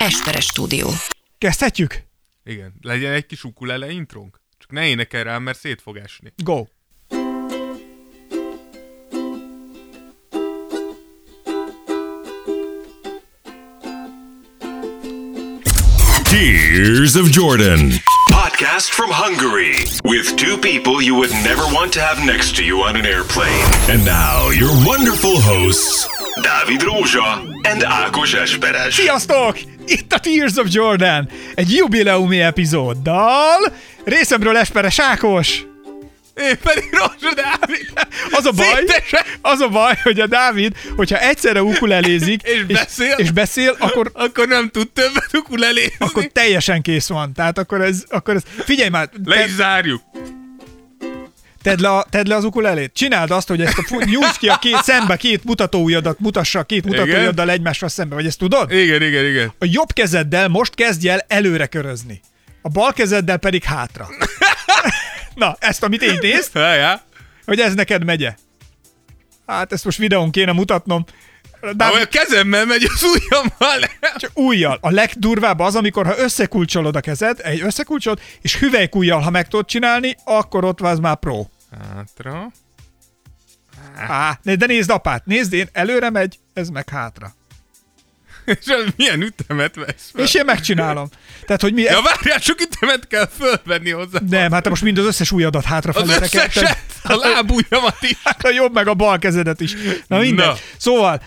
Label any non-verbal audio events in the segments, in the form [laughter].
Esperes stúdió. Kezdhetjük? Igen. Legyen egy kis ukulele intrónk? Csak ne énekel rám, mert szét fog esni. Go! Tears of Jordan. Podcast from Hungary with two people you would never want to have next to you on an airplane. And now, your wonderful hosts, Dávid Rózsa and Ákos Esperes. Sziasztok! Itt a Tears of Jordan, egy jubileumi epizóddal. Részemről Esperes Ákos. Én pedig Rózsa Dávid! Az a baj, Szétesek! az a baj, hogy a Dávid, hogyha egyszerre ukulelézik, [laughs] És beszél? és, és beszél akkor, Akkor nem tud többet ukulelézni. akkor teljesen kész van. Tehát akkor ez, akkor ez figyelj már, Le te, is zárjuk. Tedd, le, a- tedd le az ukulelét. Csináld azt, hogy ezt a, nyújtsd ki a két szembe, két mutatóujjadat, mutassa a két mutatóujjaddal egymásra szembe, vagy ezt tudod? Igen, igen, igen. A jobb kezeddel most kezdj el előre körözni. A bal kezeddel pedig hátra. [laughs] Na, ezt, amit én nézd, hogy ez neked megye. Hát ezt most videón kéne mutatnom. De Ahogy a kezemmel megy az ujjammal. csak újjal. A legdurvább az, amikor ha összekulcsolod a kezed, egy összekulcsolod, és hüvelykújjal, ha meg tudod csinálni, akkor ott van már pro. Hátra. Á, de nézd apát, nézd én, előre megy, ez meg hátra. És milyen ütemet vesz fel? És én megcsinálom. Tehát, hogy mi... Ja, várjál, sok ütemet kell fölvenni hozzá. Nem, hát te most mind az összes ujjadat hátrafelé Az összeset, a lábujjamat is. [laughs] Hát a jobb meg a bal kezedet is. Na mindegy. Na. Szóval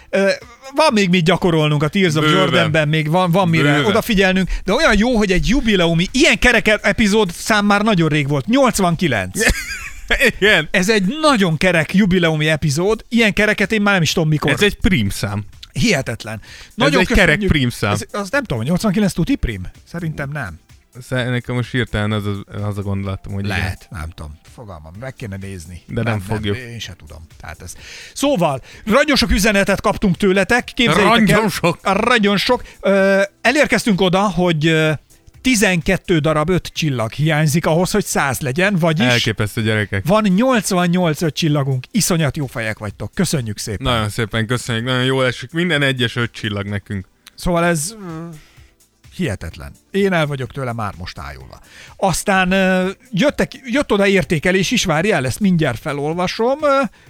van még mit gyakorolnunk a Tears of Bőven. Jordanben, még van, van mire Bőven. odafigyelnünk, de olyan jó, hogy egy jubileumi, ilyen kerek epizód szám már nagyon rég volt, 89. [laughs] Igen. Ez egy nagyon kerek jubileumi epizód, ilyen kereket én már nem is tudom mikor. Ez egy prímszám. Hihetetlen. Nagyon egy kerek köszönjük. prímszám. Ez, az nem tudom, 89 tuti prim? Szerintem nem. Nekem most hirtelen az az a gondolatom, hogy Lehet, nem tudom. Fogalmam, meg kéne nézni. De nem fogjuk. én sem tudom. Tehát ez. Szóval, nagyon sok üzenetet kaptunk tőletek. Képzeljétek Nagyon el, sok. Nagyon sok. Ö, elérkeztünk oda, hogy 12 darab 5 csillag hiányzik ahhoz, hogy 100 legyen, vagyis Elképesztő gyerekek. van 88 5 csillagunk. Iszonyat jó fejek vagytok. Köszönjük szépen. Nagyon szépen köszönjük, nagyon jól esik. Minden egyes öt csillag nekünk. Szóval ez hihetetlen. Én el vagyok tőle már most ájulva. Aztán jöttek, jött oda értékelés is, várjál, ezt mindjárt felolvasom.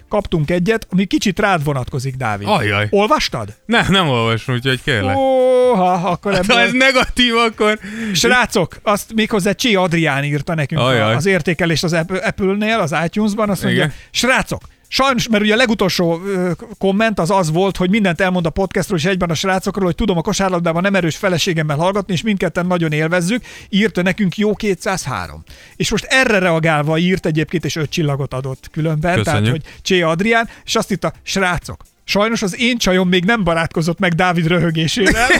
Kaptunk egyet, ami kicsit rád vonatkozik, Dávid. Ajaj. Olvastad? Nem, nem olvasom, úgyhogy kérlek. Óha, akkor Ha ebből... ez negatív, akkor... Srácok, azt méghozzá Csé Adrián írta nekünk Ajaj. az értékelést az Apple- Apple-nél, az iTunes-ban, azt mondja, Igen. srácok, Sajnos, mert ugye a legutolsó ö, komment az az volt, hogy mindent elmond a podcastról és egyben a srácokról, hogy tudom a kosárlabdában nem erős feleségemmel hallgatni, és mindketten nagyon élvezzük. Írta nekünk jó 203. És most erre reagálva írt egyébként, és öt csillagot adott különben, Köszönjük. tehát hogy Csé Adrián, és azt írta, srácok, Sajnos az én csajom még nem barátkozott meg Dávid röhögésével. [laughs]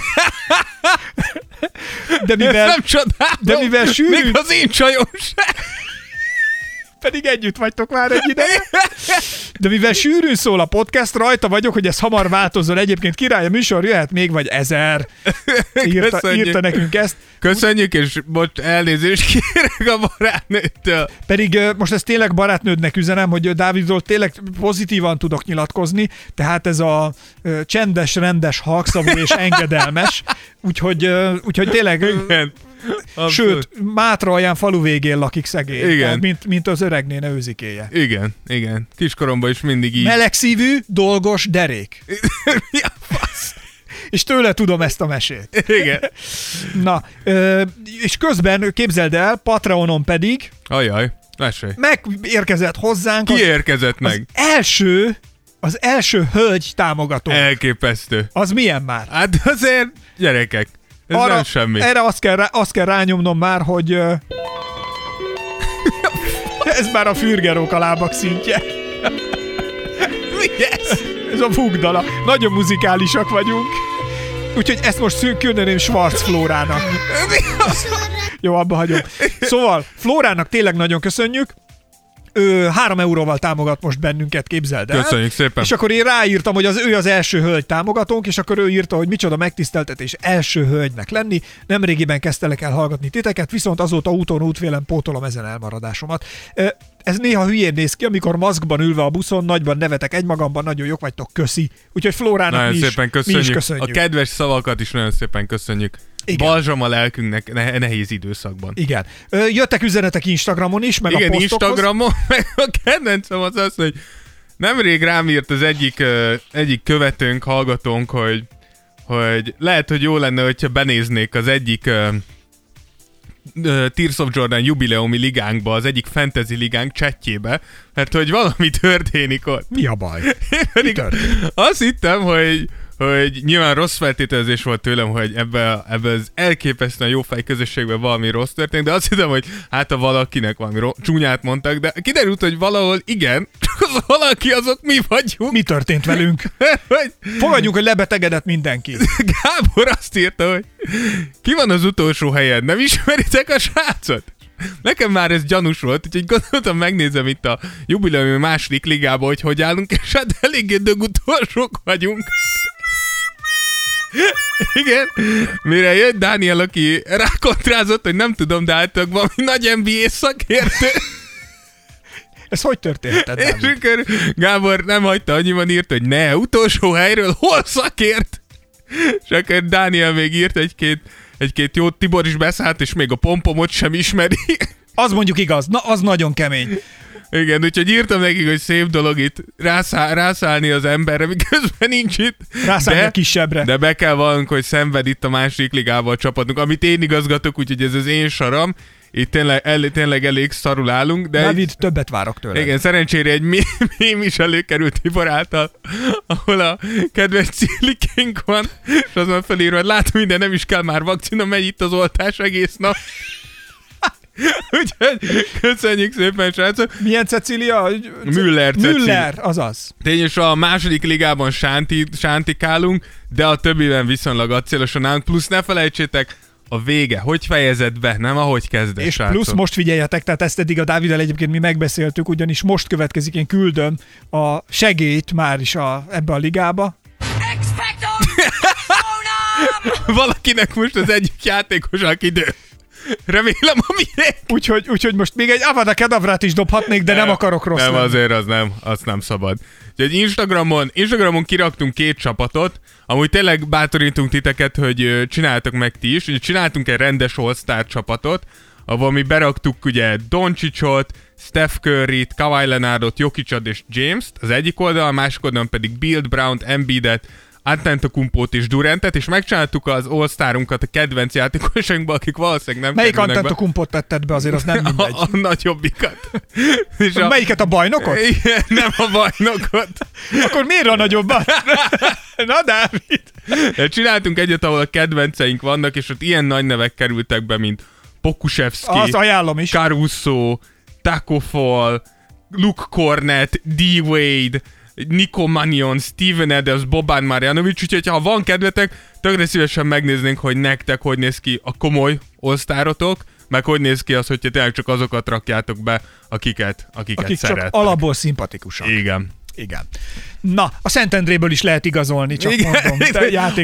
De mivel, de mivel sűrű- Még az én csajom sem. Pedig együtt vagytok már egy ideje. De mivel sűrűn szól a podcast, rajta vagyok, hogy ez hamar változzon. Egyébként király a műsor jöhet még, vagy ezer. Írta, Köszönjük. írta nekünk ezt. Köszönjük, és most elnézést kérek a barátnőtől. Pedig most ezt tényleg barátnődnek üzenem, hogy Dávidról tényleg pozitívan tudok nyilatkozni, tehát ez a csendes, rendes, halkszavú és engedelmes, úgyhogy, úgyhogy tényleg, Igen. Abszolút. sőt, Mátra alján falu végén lakik szegény, Igen. Mint, mint az öregnéne őzikéje. Igen, igen. Kiskoromban is mindig így. Melegszívű, dolgos, derék. [laughs] Mi a fasz? És tőle tudom ezt a mesét. Igen. [laughs] Na, és közben képzeld el, Patreonon pedig Ajaj, mesélj. megérkezett hozzánk Ki az, érkezett az meg? első, az első hölgy támogató. Elképesztő. Az milyen már? Hát azért, gyerekek, ez Arra, nem semmi. Erre azt kell, rá, azt kell rányomnom már, hogy [laughs] ez már a fürgerók a lábak szintje. [laughs] Mi ez? Ez a fugdala. Nagyon muzikálisak vagyunk. Úgyhogy ezt most küldeném Schwarz Flórának. [laughs] Jó, abba hagyom. Szóval, Flórának tényleg nagyon köszönjük. Ő három euróval támogat most bennünket, képzeld el. Köszönjük szépen. És akkor én ráírtam, hogy az ő az első hölgy támogatónk, és akkor ő írta, hogy micsoda megtiszteltetés első hölgynek lenni. Nemrégiben kezdtelek el hallgatni titeket, viszont azóta úton útvélen pótolom ezen elmaradásomat. Ez néha hülyén néz ki, amikor maszkban ülve a buszon, nagyban nevetek egymagamban, nagyon jók vagytok, köszi. Úgyhogy Flórának Nagyon mi is, szépen mi köszönjük. is köszönjük. A kedves szavakat is nagyon szépen köszönjük. Igen. Balzsam a lelkünknek ne- nehéz időszakban. Igen. Ö, jöttek üzenetek Instagramon is, meg Igen, a posztokhoz. Instagramon, [laughs] meg a kedvencem az az, hogy nemrég rám írt az egyik, ö, egyik követőnk, hallgatónk, hogy, hogy lehet, hogy jó lenne, hogyha benéznék az egyik ö, ö, Tears of Jordan jubileumi ligánkba, az egyik fantasy ligánk chatjébe, mert hogy valami történik ott. Mi a baj? Én pedig azt hittem, hogy hogy nyilván rossz feltételezés volt tőlem, hogy ebbe, ebbe az elképesztően jó fej közösségben valami rossz történt, de azt hittem, hogy hát a valakinek valami ro- csúnyát mondtak, de kiderült, hogy valahol igen, csak az valaki azok mi vagyunk. Mi történt velünk? [laughs] Hogy Fogadjuk, hogy lebetegedett mindenki. [laughs] Gábor azt írta, hogy ki van az utolsó helyen, nem ismeritek a srácot? Nekem már ez gyanús volt, úgyhogy gondoltam megnézem itt a jubileumi második ligába, hogy hogy állunk, és hát eléggé dögutolsók vagyunk. Igen, mire jött Dániel, aki rákontrázott, hogy nem tudom, de ők valami nagy NBA szakértő. Ez hogy történhetett, És akkor Gábor nem hagyta annyiban írt, hogy ne, utolsó helyről hol szakért? És akkor Dániel még írt egy-két, egy-két jót, Tibor is beszállt, és még a pompomot sem ismeri. Az mondjuk igaz. Na, az nagyon kemény. Igen, úgyhogy írtam nekik, hogy szép dolog itt rászá, rászállni az emberre, miközben nincs itt. Rászállni De- a kisebbre. De be kell vallanunk, hogy szenved itt a másik ligával a csapatunk, amit én igazgatok, úgyhogy ez az én saram. Itt tényleg, el, tényleg elég szarul állunk, de... Dávid, többet várok tőle. Igen, szerencsére egy mém- mém is előkerült Tibor által, ahol a kedves cilikénk van, és az van felírva, hogy látom minden, nem is kell már vakcina, megy itt az oltás egész nap. [laughs] Úgyhogy köszönjük szépen, srácok. Milyen Cecília? Müller Cecília. Müller, azaz. Tényleg a második ligában sánti, sántikálunk, de a többiben viszonylag acélosan állunk. Plusz ne felejtsétek, a vége, hogy fejezed be, nem ahogy kezded, És srácok. plusz most figyeljetek, tehát ezt eddig a Dáviddal egyébként mi megbeszéltük, ugyanis most következik, én küldöm a segélyt már is a, ebbe a ligába. Expecto Patronum! [laughs] Valakinek most az egyik játékos, aki idő. Remélem a miénk. Úgyhogy, úgyhogy most még egy Avada Kedavrát is dobhatnék, de nem, akarok rossz Nem, lenni. azért az nem, azt nem szabad. Úgyhogy Instagramon, Instagramon kiraktunk két csapatot, amúgy tényleg bátorítunk titeket, hogy csináltok meg ti is. Ugye csináltunk egy rendes all csapatot, ahol mi beraktuk ugye Doncsicsot, Steph Curry-t, Kawhi Leonardot, Jokicot és James-t, az egyik oldalon, a másik oldalon pedig Bill Brown-t, Embiidet, Antetokumpót és Durantet, és megcsináltuk az all a kedvenc játékosainkba, akik valószínűleg nem Melyik. Antetokumpot tetted be, azért az nem [laughs] A, mindegy. a nagyobbikat. [laughs] és a, Melyiket a bajnokot? igen, nem a bajnokot. [laughs] Akkor miért a nagyobbat? Na, Dávid! Csináltunk egyet, ahol a kedvenceink vannak, és ott ilyen nagy nevek kerültek be, mint Pokusevski, Azt ajánlom is. Caruso, Taco Fall, Luke Cornett, D. Nico Manion, Steven Adams, Boban Marjanovic, úgyhogy ha van kedvetek, tökre szívesen megnéznénk, hogy nektek hogy néz ki a komoly osztárotok, meg hogy néz ki az, hogyha tényleg csak azokat rakjátok be, akiket, akiket Akik szerettek. alapból szimpatikusak. Igen. Igen. Na, a Szentendréből is lehet igazolni, csak Igen, mondom.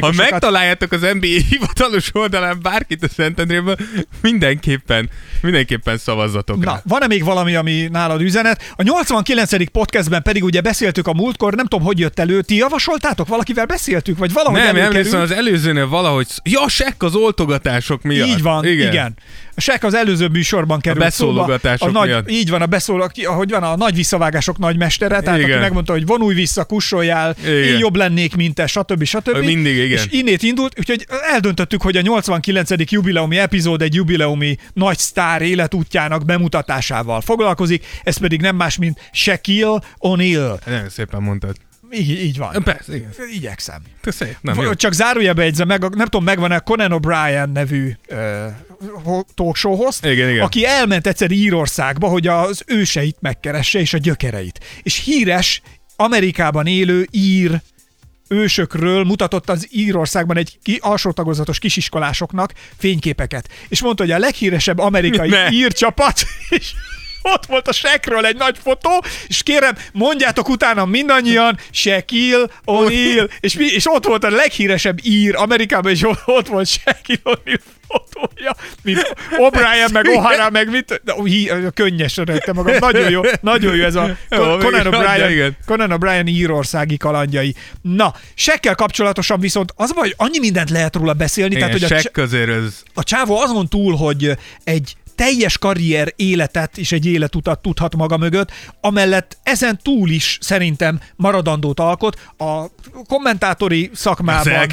[laughs] Ha megtaláljátok az NBA hivatalos oldalán bárkit a Szentendréből, mindenképpen, mindenképpen szavazzatok Na, rá. van-e még valami, ami nálad üzenet? A 89. podcastben pedig ugye beszéltük a múltkor, nem tudom, hogy jött elő. Ti javasoltátok? Valakivel beszéltük? Vagy valahogy Nem, emlékszem, az előzőnél valahogy... Ja, sekk az oltogatások miatt. Így van, igen. igen. Sek az előző műsorban került A beszólogatások szóba. A nagy, miatt. így van, a beszólok, ahogy van, a nagy visszavágások nagy mestere, tehát Igen. aki megmondta, hogy vonulj vissza, kussoljál, én jobb lennék, mint te, stb. stb. Mindig, igen. És innét indult, úgyhogy eldöntöttük, hogy a 89. jubileumi epizód egy jubileumi nagy sztár életútjának bemutatásával foglalkozik, ez pedig nem más, mint Shaquille O'Neal. Nagyon szépen mondtad. Így, így van. Persze, igen. Igyekszem. Te Szép, nem, jó. Csak zárójelbe egyzem meg, nem tudom, megvan-e Conan O'Brien nevű uh, talk show host, Igen, igen. aki elment egyszer Írországba, hogy az őseit megkeresse és a gyökereit. És híres, Amerikában élő ír ősökről mutatott az Írországban egy ki, alsó tagozatos kisiskolásoknak fényképeket. És mondta, hogy a leghíresebb amerikai Ne. ír csapat, [laughs] és ott volt a sekről egy nagy fotó, és kérem, mondjátok utána mindannyian, Shaquille O'Neal, [laughs] és, mi, és ott volt a leghíresebb ír Amerikában, és ott, volt Shaquille O'Neal fotója, mint O'Brien, meg O'Hara, meg mit, de, hí, könnyesen rejtem magam, nagyon jó, nagyon jó ez a [laughs] Conan O'Brien. Conan O'Brien írországi kalandjai. Na, Sekkel kapcsolatosan viszont az hogy annyi mindent lehet róla beszélni, Igen, tehát hogy a, azért az... a csávó azon túl, hogy egy teljes karrier életet és egy életutat tudhat maga mögött, amellett ezen túl is szerintem maradandót alkot a kommentátori szakmában,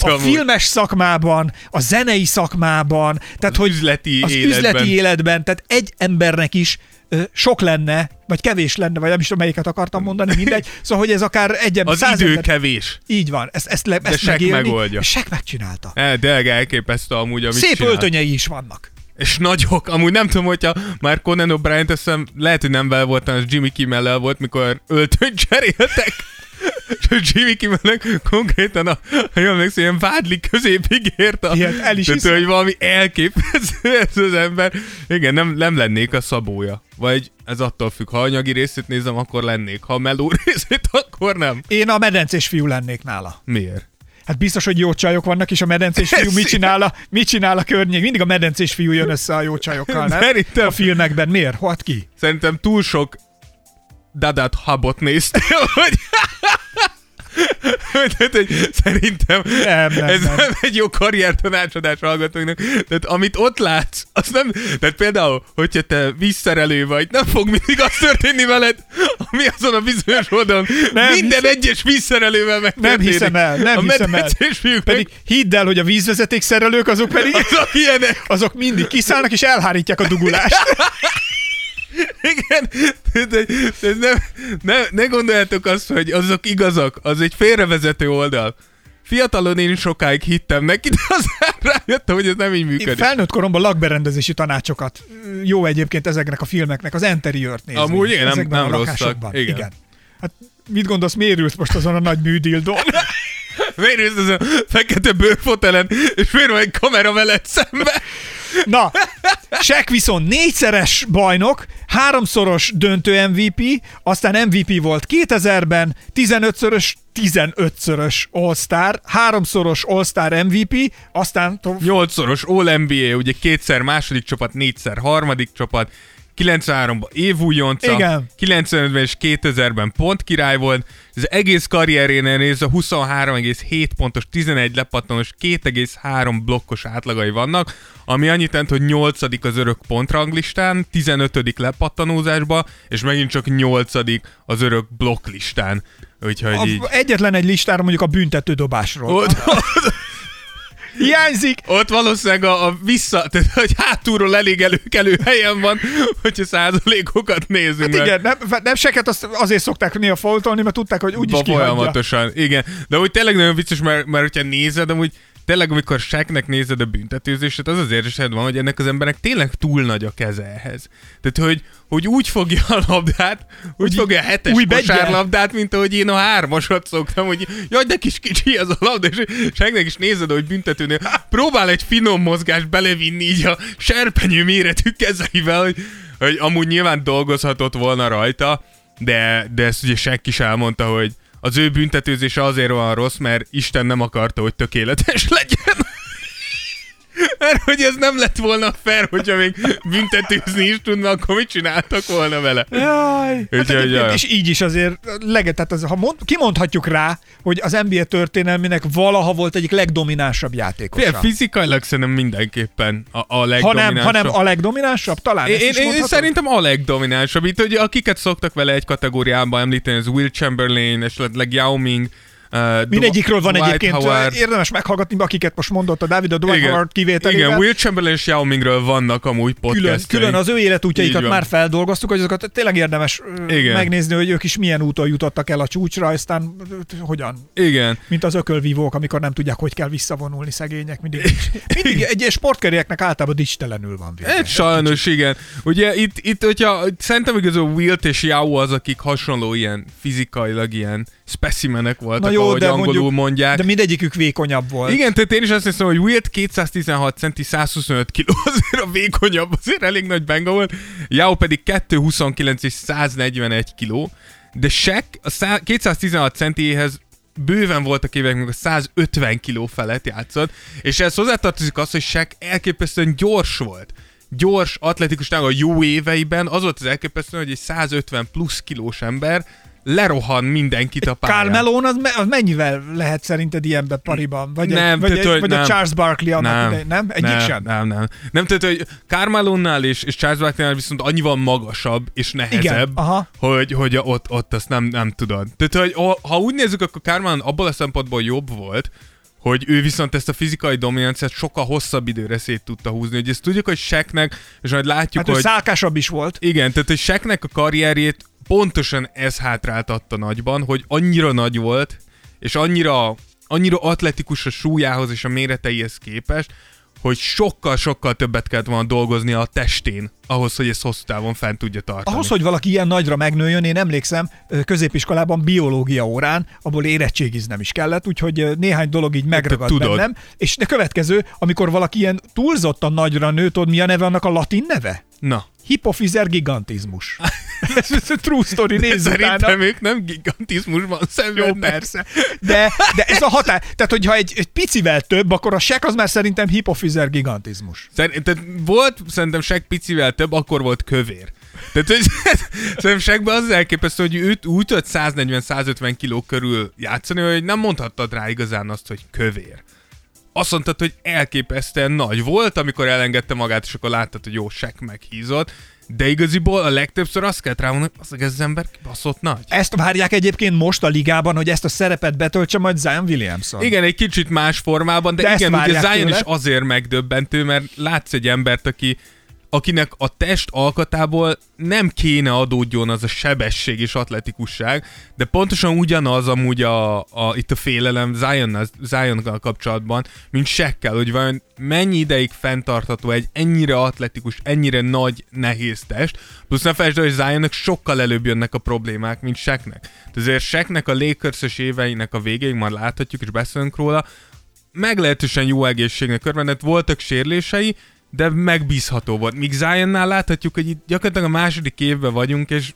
a filmes szakmában, a zenei szakmában, tehát Az hogy üzleti az életben. üzleti életben, tehát egy embernek is sok lenne, vagy kevés lenne, vagy nem is tudom, melyiket akartam mondani, mindegy. Szóval, hogy ez akár egy ember, Az idő ember, kevés. így van, ezt, ezt, le, ezt Shaq megélni, megoldja. Shaq megcsinálta. E, de elképesztő amúgy, amit Szép csinál. öltönyei is vannak. És nagyok. Amúgy nem tudom, hogyha már Conan O'Brien teszem, lehet, hogy nem vele voltam, az Jimmy Kimmel volt, mikor öltönyt cseréltek. És Jimmy Kimmelnek konkrétan, a, ha jól emlékszem, ilyen vádli középig ért a... Ilyet el is tehát, hogy valami elképesztő ez az ember. Igen, nem, nem lennék a szabója. Vagy ez attól függ, ha anyagi részét nézem, akkor lennék. Ha meló [laughs] részét, akkor nem. Én a medencés fiú lennék nála. Miért? Hát biztos, hogy jó csajok vannak, és a medencés fiú mit csinál a, mit csinál a környék? Mindig a medencés fiú jön össze a jó csajokkal, nem? Szerintem- A filmekben. Miért? Hogy ki? Szerintem túl sok Dadat Hubot néztél, hogy... [laughs] Tehát, hogy szerintem Nem, nem, ez nem. nem. egy jó karrier tanácsadás hallgatóknak. Tehát amit ott látsz, az nem... Tehát például, hogyha te vízszerelő vagy, nem fog mindig az történni veled, ami azon a bizonyos oldalon Nem minden hiszem- egyes vízszerelővel megtörténik. Nem hiszem el, nem a hiszem el. fiúk Pedig hidd el, hogy a vízvezeték szerelők azok pedig azok ilyenek. azok mindig kiszállnak és elhárítják a dugulást. [laughs] Igen, de, de, nem, ne, ne gondoljátok azt, hogy azok igazak, az egy félrevezető oldal. Fiatalon én sokáig hittem neki, de aztán [laughs] rájöttem, hogy ez nem így Én működik. felnőtt koromban lakberendezési tanácsokat jó egyébként ezeknek a filmeknek, az interiört nézni. Amúgy igen, nem- nem rosszak. Igen. igen. Hát mit gondolsz, miért most azon a nagy műdildon? [laughs] Miért ülsz ez a fekete bőrfotelen, és miért van egy kamera veled szembe? Na, Shaq viszont négyszeres bajnok, háromszoros döntő MVP, aztán MVP volt 2000-ben, 15-szörös, 15-szörös All-Star, háromszoros All-Star MVP, aztán Nyolcszoros All-NBA, ugye kétszer második csapat, négyszer harmadik csapat, 93-ban évújonca, Igen. 95-ben és 2000-ben pont király volt, az egész karrierénél nézve 23,7 pontos, 11 lepattanos, 2,3 blokkos átlagai vannak, ami annyit jelent, hogy 8 az örök pontranglistán, 15 lepattanózásba, és megint csak 8 az örök blokklistán. Úgyhogy így... a, egyetlen egy listára mondjuk a büntető dobásról. [laughs] Hiányzik! Ott valószínűleg a, a vissza, tehát hogy hátulról elég előkelő helyen van, hogyha százalékokat nézünk. Hát igen, nem, nem seket azt azért szokták néha foltolni, mert tudták, hogy úgyis kihagyja. Folyamatosan, igen. De úgy tényleg nagyon vicces, mert, mert hogyha nézed, amúgy tényleg amikor seknek nézed a büntetőzését, az az érzésed van, hogy ennek az embernek tényleg túl nagy a keze ehhez. Tehát, hogy, hogy úgy fogja a labdát, úgy Hogy fogja a hetes új kosárlabdát, mint ahogy én a hármasat szoktam, hogy jaj, de kis kicsi ez a labda, és seknek is nézed, hogy büntetőnél próbál egy finom mozgást belevinni így a serpenyő méretű kezeivel, hogy, hogy amúgy nyilván dolgozhatott volna rajta, de, de ezt ugye senki is elmondta, hogy az ő büntetőzése azért van rossz, mert Isten nem akarta, hogy tökéletes [laughs] legyen. Mert hogy ez nem lett volna fair, hogyha még büntetőzni is tudna, akkor mit csináltak volna vele? Jaj, hát Úgyhogy, egyébként, jaj. és így is azért leget, tehát az, ha mond, kimondhatjuk rá, hogy az NBA történelmének valaha volt egyik legdominánsabb játékosa. Figyelj, fizikailag szerintem mindenképpen a, a ha nem, legdominánsabb. ha nem a legdominánsabb, talán Én, én, én szerintem a legdominánsabb. Itt ugye akiket szoktak vele egy kategóriában említeni, az Will Chamberlain, esetleg Yao Ming, uh, Mindegyikről van Dwight egyébként, Howard. érdemes meghallgatni, akiket most mondott a David, a Dwight Howard kivételével. igen, Will Chamberlain és Yao Mingről vannak amúgy külön, podcastjaink. külön az ő életútjaikat már feldolgoztuk, hogy azokat tényleg érdemes Igen. megnézni, hogy ők is milyen úton jutottak el a csúcsra, aztán hogyan. Igen. Mint az ökölvívók, amikor nem tudják, hogy kell visszavonulni szegények. Mindig, mindig egy sportkerjeknek általában dicstelenül van vége. Egy sajnos, igen. Ugye itt, itt hogyha szerintem igazán Wilt és Yao az, akik hasonló ilyen fizikailag ilyen specimenek voltak Na jó, ahogy angolul mondják. De mindegyikük vékonyabb volt. Igen, tehát én is azt hiszem, hogy Wilt 216 centi, 125 kiló, [laughs] azért a vékonyabb, azért elég nagy benga volt. Yao pedig 229 és 141 kiló. De Shaq a szá- 216 centiéhez bőven voltak évek, meg a 150 kiló felett játszott, és ez hozzátartozik az, hogy Shaq elképesztően gyors volt. Gyors, atletikus a jó éveiben az volt az elképesztő, hogy egy 150 plusz kilós ember lerohan mindenkit a pályán. Carmelon az, me- az mennyivel lehet szerinted ilyenben pariban? Vagy, Nem, egy, vagy, tehát, egy, vagy a nem. Charles Barkley annak Nem, idején, nem? Egyik nem, sem? Nem, nem. Nem, tehát, hogy Carmelonnál és, és Charles Barkley-nál viszont annyival magasabb és nehezebb, Igen, aha. hogy, hogy ott, ott azt nem, nem tudod. Tehát, hogy ha- úgy nézzük, akkor Carmelon abból a szempontból jobb volt, hogy ő viszont ezt a fizikai dominanciát sokkal hosszabb időre szét tudta húzni. Hogy ezt tudjuk, hogy Shaqnek, és majd látjuk, Hát hogy... szálkásabb is volt. Igen, tehát hogy Shaqnek a karrierjét pontosan ez hátráltatta nagyban, hogy annyira nagy volt, és annyira, annyira atletikus a súlyához és a méreteihez képest, hogy sokkal-sokkal többet kellett volna dolgozni a testén, ahhoz, hogy ezt hosszú távon fent tudja tartani. Ahhoz, hogy valaki ilyen nagyra megnőjön, én emlékszem középiskolában biológia órán, abból érettségiznem is kellett, úgyhogy néhány dolog így megragadt tudod. bennem. És a következő, amikor valaki ilyen túlzottan nagyra nő, tudod mi a neve annak a latin neve? Na, Hipofizer gigantizmus. ez, a true story, nézz utána. szerintem ők nem gigantizmusban Jó, szenvednek. persze. De, de ez a határ. Tehát, hogyha egy, egy picivel több, akkor a sek az már szerintem hipofizer gigantizmus. Szerint, tehát volt szerintem Shaq picivel több, akkor volt kövér. Tehát, hogy [laughs] szerintem Shaqben az elképesztő, hogy őt úgy tudott 140-150 kiló körül játszani, hogy nem mondhattad rá igazán azt, hogy kövér. Azt mondtad, hogy elképesztően nagy volt, amikor elengedte magát, és akkor láttad, hogy jó, Shaq meghízott, de igaziból a legtöbbször azt kellett rá mondani, hogy az, az ember baszott nagy. Ezt várják egyébként most a ligában, hogy ezt a szerepet betöltse majd Zion Williamson. Igen, egy kicsit más formában, de, De igen, ugye Zion tőle. is azért megdöbbentő, mert látsz egy embert, aki akinek a test alkatából nem kéne adódjon az a sebesség és atletikusság, de pontosan ugyanaz amúgy a, a itt a félelem Zion, Zionnal kapcsolatban, mint Sekkel, hogy vajon mennyi ideig fenntartható egy ennyire atletikus, ennyire nagy, nehéz test, plusz ne felejtsd el, hogy Zionnak sokkal előbb jönnek a problémák, mint Seknek. Azért Seknek a lakers éveinek a végéig már láthatjuk, és beszélünk róla, meglehetősen jó egészségnek örvendett, voltak sérlései, de megbízható volt. Míg Zionnál láthatjuk, hogy itt gyakorlatilag a második évben vagyunk, és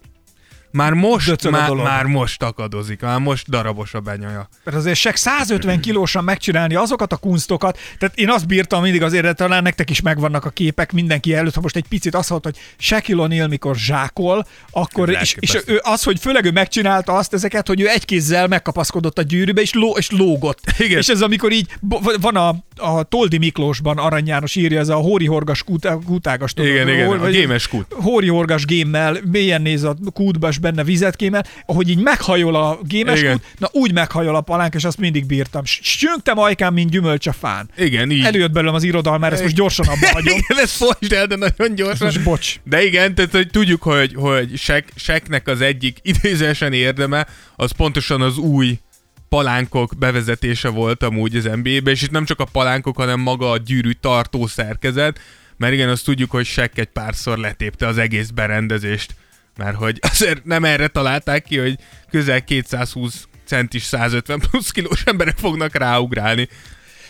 már most, már, már most akadozik, már most darabos a benyaja. Mert azért Sek 150 kilósan megcsinálni azokat a kunstokat, tehát én azt bírtam mindig azért, de talán nektek is megvannak a képek mindenki előtt, ha most egy picit azt mondta, hogy Shaquille O'Neal mikor zsákol, akkor, és, és ő az, hogy főleg ő megcsinálta azt ezeket, hogy ő egy kézzel megkapaszkodott a gyűrűbe, és, ló, és lógott. Igen. És ez amikor így, van a, a Toldi Miklósban, Arany János írja, ez a Hóri Horgas kút, kútágas. tudod, Igen, igen, hol- a gémes kút. Hóri Horgas gémmel, mélyen néz a kútba, és benne vizet kémel, ahogy így meghajol a gémes Igen. na úgy meghajol a palánk, és azt mindig bírtam. Sünktem ajkám, mint gyümölcs a fán. Igen, így. Előjött belőlem az irodalmár, ezt most gyorsan abba hagyom. [laughs] Igen, ezt folytsd el, de nagyon gyorsan. Most bocs. De igen, tehát hogy tudjuk, hogy, hogy Shaq, Shaqnek az egyik [laughs] idézésen érdeme, az pontosan az új palánkok bevezetése volt amúgy az NBA-be, és itt nem csak a palánkok, hanem maga a gyűrű tartó szerkezet, mert igen, azt tudjuk, hogy Shaq egy párszor letépte az egész berendezést, mert hogy azért nem erre találták ki, hogy közel 220 centis 150 plusz kilós emberek fognak ráugrálni.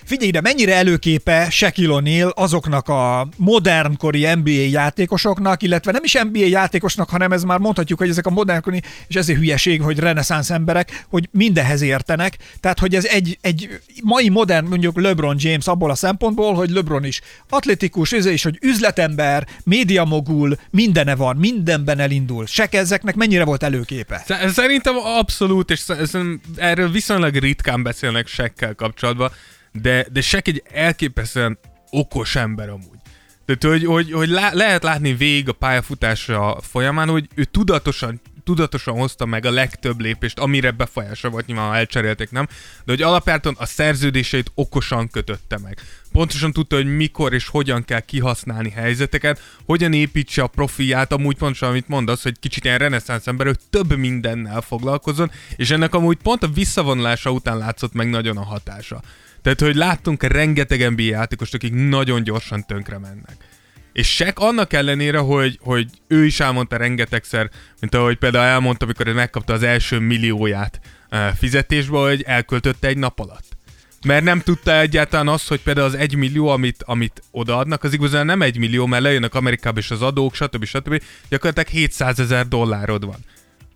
Figyelj ide, mennyire előképe Shaquille O'Neal azoknak a modernkori NBA játékosoknak, illetve nem is NBA játékosnak, hanem ez már mondhatjuk, hogy ezek a modernkori, és ezért hülyeség, hogy reneszánsz emberek, hogy mindenhez értenek. Tehát, hogy ez egy, egy mai modern, mondjuk LeBron James abból a szempontból, hogy LeBron is atletikus, ez is, hogy üzletember, médiamogul, mindene van, mindenben elindul. Sek ezeknek mennyire volt előképe? Sz- Szerintem abszolút, és sz- szerintem erről viszonylag ritkán beszélnek Sekkel kapcsolatban, de, de Sek egy elképesztően okos ember amúgy. Tehát, hogy, hogy, hogy lá, lehet látni végig a pályafutása folyamán, hogy ő tudatosan tudatosan hozta meg a legtöbb lépést, amire befolyása volt, nyilván elcserélték, nem? De hogy alapjáton a szerződéseit okosan kötötte meg. Pontosan tudta, hogy mikor és hogyan kell kihasználni helyzeteket, hogyan építse a profilját, amúgy pontosan, amit mondasz, hogy kicsit ilyen reneszánsz ember, hogy több mindennel foglalkozzon, és ennek amúgy pont a visszavonulása után látszott meg nagyon a hatása. Tehát, hogy láttunk rengeteg NBA játékost, akik nagyon gyorsan tönkre mennek. És Sek annak ellenére, hogy, hogy ő is elmondta rengetegszer, mint ahogy például elmondta, amikor megkapta az első millióját uh, fizetésbe, hogy elköltötte egy nap alatt. Mert nem tudta egyáltalán azt, hogy például az egy millió, amit, amit odaadnak, az igazán nem egy millió, mert lejönnek Amerikába is az adók, stb. stb. Gyakorlatilag 700 ezer dollárod van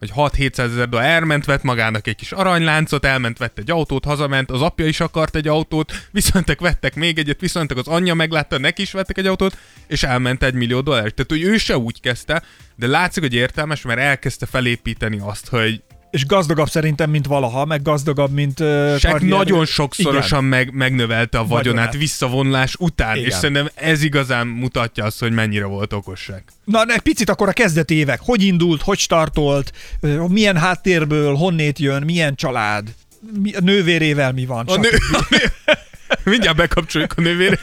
vagy 6-700 ezer dollár elment, vett magának egy kis aranyláncot, elment, vett egy autót, hazament, az apja is akart egy autót, viszontek vettek még egyet, viszontek az anyja meglátta, neki is vettek egy autót, és elment egy millió dollár. Tehát, hogy ő se úgy kezdte, de látszik, hogy értelmes, mert elkezdte felépíteni azt, hogy és gazdagabb szerintem, mint valaha, meg gazdagabb, mint uh, Sek nagyon sokszorosan meg, megnövelte a vagyonát, vagyonát visszavonulás után, Igen. és szerintem ez igazán mutatja azt, hogy mennyire volt okosság. Na, egy picit akkor a kezdeti évek. Hogy indult, hogy startolt, milyen háttérből, honnét jön, milyen család, mi, a nővérével mi van? A nő, [laughs] [laughs] Mindjárt bekapcsoljuk a nővére.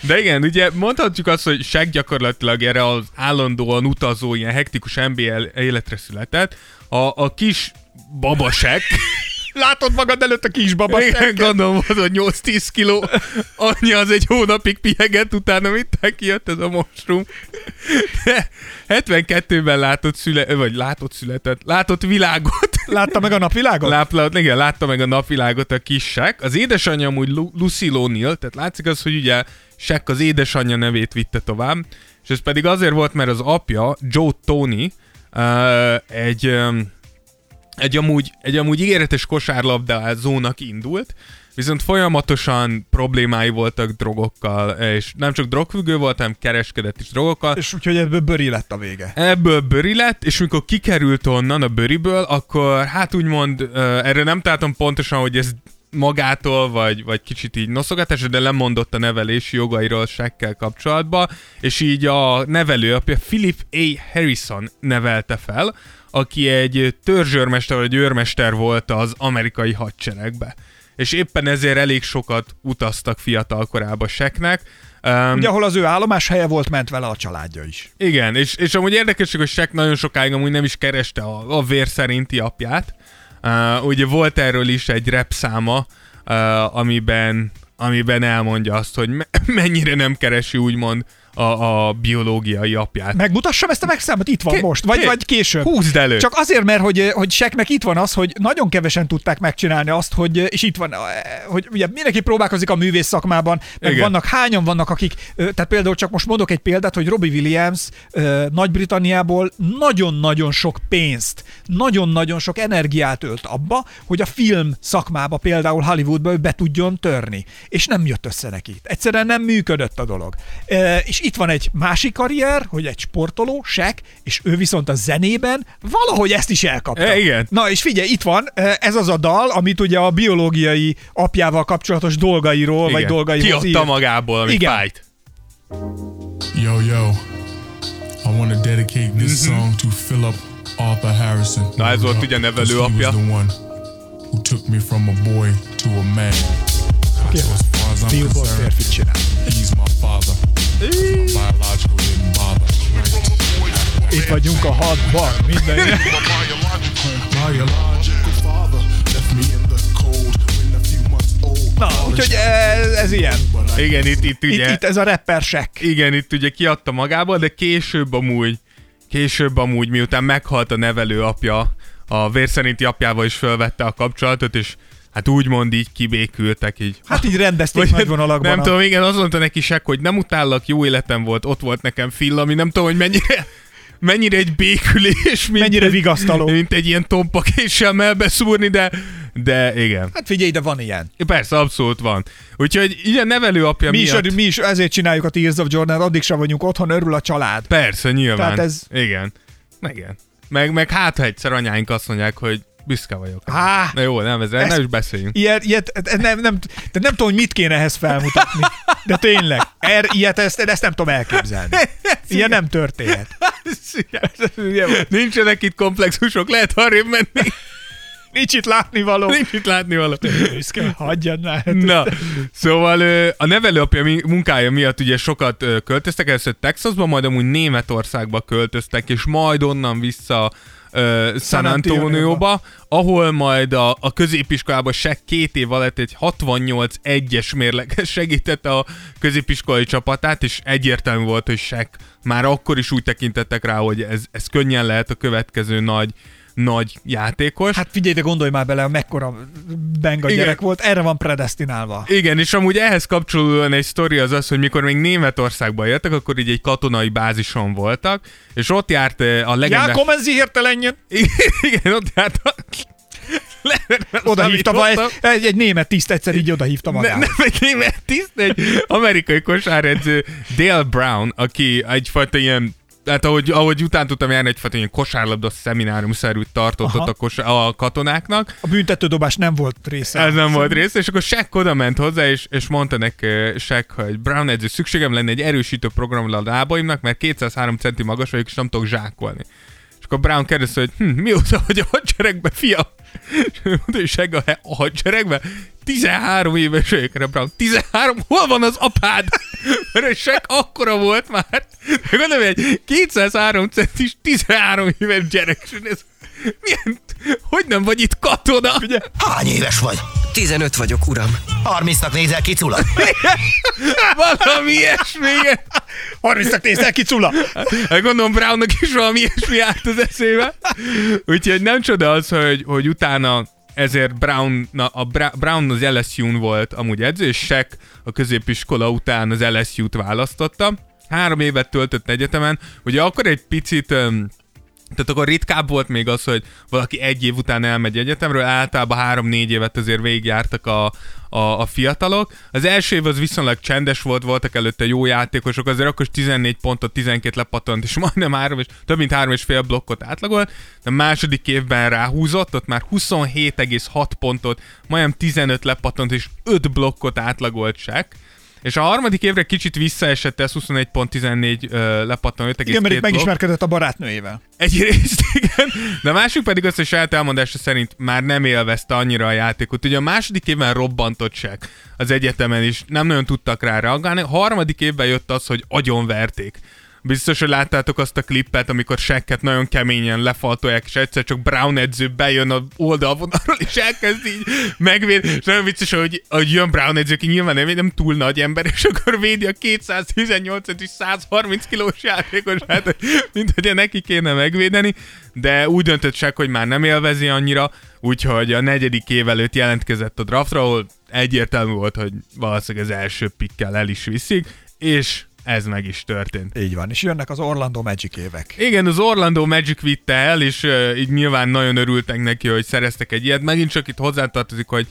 De igen, ugye mondhatjuk azt, hogy Seg gyakorlatilag erre az állandóan utazó, ilyen hektikus NBA életre született. A, a kis babasek, Látod magad előtt a kis baba Igen, gondolom, volt, hogy 8-10 kiló. Annyi az egy hónapig piheget, utána mit kijött ez a mostrum. De 72-ben látott szüle, vagy látott született, látott világot. Látta meg a napvilágot? Látta, igen, látta meg a napvilágot a kisek. Az édesanyja amúgy Lucy Lonil, tehát látszik az, hogy ugye Shaq az édesanyja nevét vitte tovább, és ez pedig azért volt, mert az apja, Joe Tony, egy egy amúgy, egy amúgy ígéretes kosárlabdázónak indult, viszont folyamatosan problémái voltak drogokkal, és nem csak drogfüggő volt, hanem kereskedett is drogokkal. És úgyhogy ebből bőri lett a vége. Ebből bőri lett, és amikor kikerült onnan a bőriből, akkor hát úgymond, erre nem találtam pontosan, hogy ez magától, vagy, vagy kicsit így noszogatás, de lemondott a nevelési jogairól sekkel kapcsolatban, és így a nevelőapja Philip A. Harrison nevelte fel, aki egy törzsőrmester vagy őrmester volt az amerikai hadseregbe. És éppen ezért elég sokat utaztak fiatal korába Seknek. Um, Ugye, ahol az ő állomás helye volt, ment vele a családja is. Igen, és, és amúgy érdekes, hogy Sek nagyon sokáig amúgy nem is kereste a, a vér szerinti apját. Uh, ugye volt erről is egy rap száma, uh, amiben, amiben elmondja azt, hogy me- [laughs] mennyire nem keresi úgymond a, a biológiai apját. Megmutassam ezt a megszámot? Itt van Ké- most, vagy, vagy később. Húzd elő. Csak azért, mert hogy, hogy Seknek itt van az, hogy nagyon kevesen tudták megcsinálni azt, hogy, és itt van, hogy ugye mindenki próbálkozik a művész szakmában, meg Igen. vannak, hányan vannak, akik, tehát például csak most mondok egy példát, hogy Robbie Williams Nagy-Britanniából nagyon-nagyon sok pénzt, nagyon-nagyon sok energiát ölt abba, hogy a film szakmába, például Hollywoodba be tudjon törni. És nem jött össze neki. Egyszerűen nem működött a dolog. És itt van egy másik karrier, hogy egy sportoló, sek, és ő viszont a zenében valahogy ezt is elkapta. E, igen. Na és figyelj, itt van, e, ez az a dal, amit ugye a biológiai apjával kapcsolatos dolgairól, igen. vagy dolgaihoz Kiadta ír. magából, amit igen. fájt. Yo, yo. I want to dedicate this mm-hmm. song to Philip Arthur Harrison. Na ez volt ugye nevelő apja. who took me from a boy to a man. Okay. So as far as I'm férfit csinál. He's my father. Itt vagyunk a hadban, minden. Na, úgyhogy ez, ez ilyen. Igen, itt, itt ugye... Itt, itt ez a rapper sek. Igen, itt ugye kiadta magából, de később amúgy, később amúgy, miután meghalt a nevelő apja, a vérszerinti apjával is felvette a kapcsolatot, és hát úgymond így kibékültek így. Hát így rendezték Vagy, nagy vonalakban. Nem a... tudom, igen, azt mondta neki sek, hogy nem utállak, jó életem volt, ott volt nekem Phil, ami nem tudom, hogy mennyire mennyire egy békülés, mint mennyire egy, vigasztaló. Mint egy ilyen tompakéssel melbeszúrni, de, de igen. Hát figyelj, de van ilyen. Persze, abszolút van. Úgyhogy ilyen nevelőapja mi miatt... Is, mi is ezért csináljuk a Tears of Jordan, addig sem vagyunk otthon, örül a család. Persze, nyilván. Tehát ez... Igen. Igen. Meg, meg hát, ha egyszer anyáink azt mondják, hogy büszke vagyok. Há, Na jó, nem, ezzel nem is beszéljünk. Ilyet, ilyet nem, nem, de nem tudom, hogy mit kéne ehhez felmutatni. De tényleg, er, ilyet, ezt, ezt nem tudom elképzelni. [laughs] Ilyen nem történhet. Nincsenek itt komplexusok, lehet arrébb menni. [laughs] Nincs itt látnivaló. Nincs itt látni való. Büszke, hagyjad már. Na, szóval a nevelőapja munkája miatt ugye sokat költöztek, először Texasba, majd amúgy Németországba költöztek, és majd onnan vissza ö, San Antonioba. Ahol majd a, a középiskolában se két év alatt egy 68 egyes mérleges [laughs] segítette a középiskolai csapatát, és egyértelmű volt, hogy Sek már akkor is úgy tekintettek rá, hogy ez, ez könnyen lehet a következő nagy nagy játékos. Hát figyelj, de gondolj már bele, mekkora benga Igen. gyerek volt, erre van predestinálva. Igen, és amúgy ehhez kapcsolódóan egy sztori az az, hogy mikor még Németországban jöttek, akkor így egy katonai bázison voltak, és ott járt eh, a Ja, legendás... kommen Sie hirtelenjen! [laughs] Igen, ott járt a... [laughs] Oda hívta ma egy, egy, egy német tiszt egyszer így oda hívta Ne, magát. nem egy német tiszt, egy amerikai kosáredző, Dale Brown, aki egyfajta ilyen tehát ahogy, ahogy után tudtam járni, egyfajta ilyen kosárlabda szeminárium-szerűt tartott Aha. ott a, kos- a katonáknak, A büntetődobás nem volt része. Ez nem volt része, és akkor Shaq oda ment hozzá, és, és mondta neki uh, Shaq, hogy Brown edző, szükségem lenne egy erősítő programra a lábaimnak, mert 203 centi magas vagyok, és nem tudok zsákolni. Akkor Brown kérdezte, hogy hm, mióta vagy a hadseregbe, fia? És mondta, hogy a, hadseregbe? 13 éves vagyok, Brown. 13? Hol van az apád? Mert a Shaq akkora volt már. Gondolom, egy 203 centis, 13 éves gyerek. és Ez, milyen, hogy nem vagy itt katona? Ugye? Hány éves vagy? 15 vagyok, uram. 30-nak nézel ki, Cula? [laughs] Valami ilyesmi. igen. 30 nézel ki, Cula! Hát gondolom Brownnak is valami ilyesmi állt az eszébe. Úgyhogy nem csoda az, hogy, hogy utána ezért Brown, na, a Bra- Brown az LSU-n volt amúgy edző, és Shaq a középiskola után az LSU-t választotta. Három évet töltött egyetemen, ugye akkor egy picit öm, tehát akkor ritkább volt még az, hogy valaki egy év után elmegy egyetemről, általában három-négy évet azért végigjártak a, a, a fiatalok. Az első év az viszonylag csendes volt, voltak előtte jó játékosok, azért akkor is 14 pontot, 12 lepattant, és [laughs] majdnem három és, több mint három és fél blokkot átlagolt, de második évben ráhúzott, ott már 27,6 pontot, majdnem 15 lepattant, és 5 blokkot átlagolt Shaq. És a harmadik évre kicsit visszaesett, ez 21.14 lepattan 5,2 Igen, mert megismerkedett a barátnőjével. Egyrészt [laughs] igen, de a másik pedig az, hogy saját elmondása szerint már nem élvezte annyira a játékot. Ugye a második évben robbantott se az egyetemen is, nem nagyon tudtak rá reagálni. A harmadik évben jött az, hogy agyonverték. Biztos, hogy láttátok azt a klippet, amikor sekket nagyon keményen lefaltolják, és egyszer csak Brown edző bejön a oldalvonalról, és elkezd így megvédni. És nagyon vicces, hogy, hogy jön Brown edző, aki nyilván nem, nem túl nagy ember, és akkor védi a 218 és 130 kilós játékosát, hogy mint hogy neki kéne megvédeni, de úgy döntött csak, hogy már nem élvezi annyira, úgyhogy a negyedik év előtt jelentkezett a draftra, ahol egyértelmű volt, hogy valószínűleg az első pikkel el is viszik, és ez meg is történt. Így van, és jönnek az Orlando Magic évek. Igen, az Orlando Magic vitte el, és uh, így nyilván nagyon örültek neki, hogy szereztek egy ilyet. Megint csak itt hozzátartozik, hogy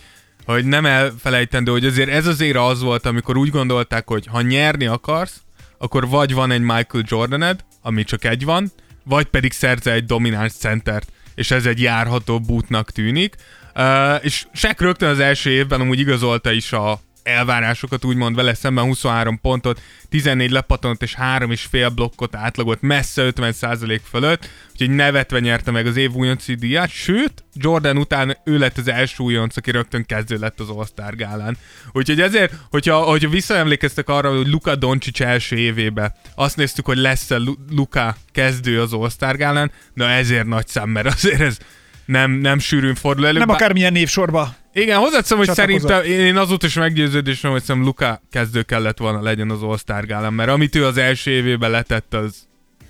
hogy nem elfelejtendő, hogy azért ez az éra az volt, amikor úgy gondolták, hogy ha nyerni akarsz, akkor vagy van egy Michael Jordaned, ami csak egy van, vagy pedig szerze egy domináns centert, és ez egy járható bootnak tűnik. Uh, és Shaq rögtön az első évben amúgy igazolta is a elvárásokat, úgymond vele szemben 23 pontot, 14 lepatonot és 3,5 blokkot átlagolt messze 50% fölött, úgyhogy nevetve nyerte meg az év újonci díját, sőt, Jordan után ő lett az első újonc, aki rögtön kezdő lett az All-Star gálán. Úgyhogy ezért, hogyha, hogyha visszaemlékeztek arra, hogy Luka Doncic első évébe, azt néztük, hogy lesz-e Lu- Luka kezdő az All-Star gálán, na ezért nagy szám, mert azért ez nem, nem sűrűn fordul elő. Nem Bár- akármilyen névsorba. Igen, hozzáteszem, hogy szerintem én azóta is meggyőződésem, hogy szerintem Luka kezdő kellett volna legyen az All-Star gálán, mert amit ő az első évében letett, az...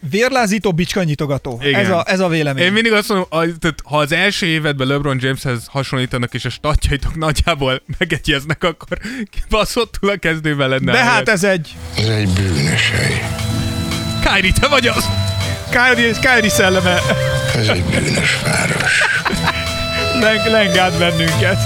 Vérlázító, bicskanyitogató. Igen. Ez a, ez a vélemény. Én mindig azt mondom, a- tehát, ha az első évedben LeBron Jameshez hasonlítanak, és a statjaitok nagyjából megegyeznek, akkor kibaszottul a kezdőben lenne. De hát ez egy Ez egy bűnös hely. Kyrie, te vagy az! Kyrie, Kyrie szelleme Ez egy bűnös város. Leng, lengált bennünket.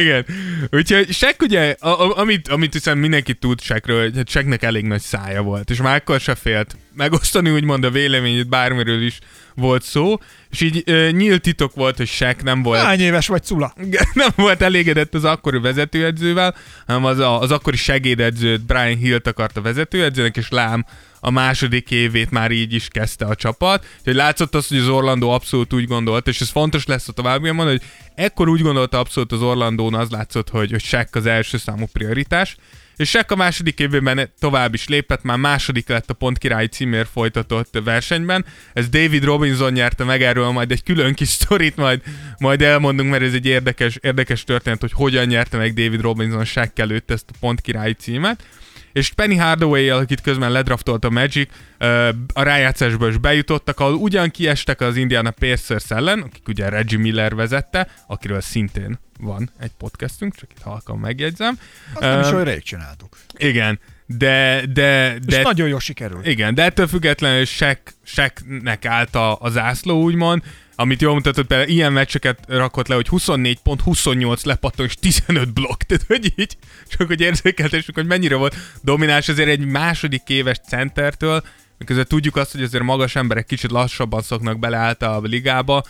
Igen. Úgyhogy Shaq ugye, a, a, amit, amit hiszen mindenki tud Shaqről, hogy hát Shaqnek elég nagy szája volt, és már akkor se félt megosztani úgymond a véleményét, bármiről is volt szó, és így ö, nyílt titok volt, hogy Shaq nem volt Hány éves vagy, Cula? [laughs] nem volt elégedett az akkori vezetőedzővel, hanem az, a, az akkori segédedzőt Brian Hill-t akarta vezetőedzőnek, és lám a második évét már így is kezdte a csapat. Úgyhogy látszott az, hogy az Orlandó abszolút úgy gondolt, és ez fontos lesz a továbbiakban, hogy ekkor úgy gondolta abszolút az Orlandón, az látszott, hogy, hogy Shaq az első számú prioritás, és Shaq a második évben tovább is lépett, már második lett a pontkirályi címért folytatott versenyben. Ez David Robinson nyerte meg, erről majd egy külön kis sztorit majd, majd elmondunk, mert ez egy érdekes, érdekes történet, hogy hogyan nyerte meg David Robinson Shaq előtt ezt a pontkirályi címet és Penny hardaway akit közben ledraftolt a Magic, a rájátszásba is bejutottak, ahol ugyan kiestek az Indiana Pacers ellen, akik ugye Reggie Miller vezette, akiről szintén van egy podcastünk, csak itt halkan megjegyzem. Azt nem is olyan rég csináltuk. igen, de, de, És de nagyon jól sikerült. igen, de ettől függetlenül Shaqnek állt a, a zászló, úgymond, amit jól mutatott, például ilyen meccseket rakott le, hogy 24 pont, 28 lepatton és 15 blokk, tehát hogy így, csak hogy érzékeltessük, hogy mennyire volt domináns azért egy második éves centertől, miközben tudjuk azt, hogy azért magas emberek kicsit lassabban szoknak bele általában a ligába,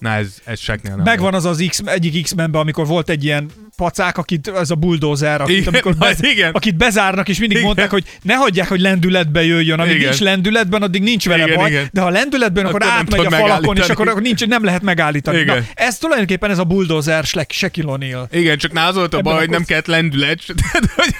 na ez, ez Shaqnél nem Megvan volt. az az X, egyik X-menben, amikor volt egy ilyen pacák, akit, ez a bulldozer, akit, Igen, amikor bez, igen. akit bezárnak, és mindig Igen. mondták, hogy ne hagyják, hogy lendületbe jöjjön. Amíg Igen. nincs lendületben, addig nincs vele Igen, baj, igen. de ha lendületben, akkor, Akkor átmegy a falakon, és akkor, akkor nincs, nem lehet megállítani. Igen. Na, ez tulajdonképpen ez a bulldozer Shaq- Shaquille O'Neal. Igen, csak nála az volt a baj, hogy nem kellett lendület, [laughs]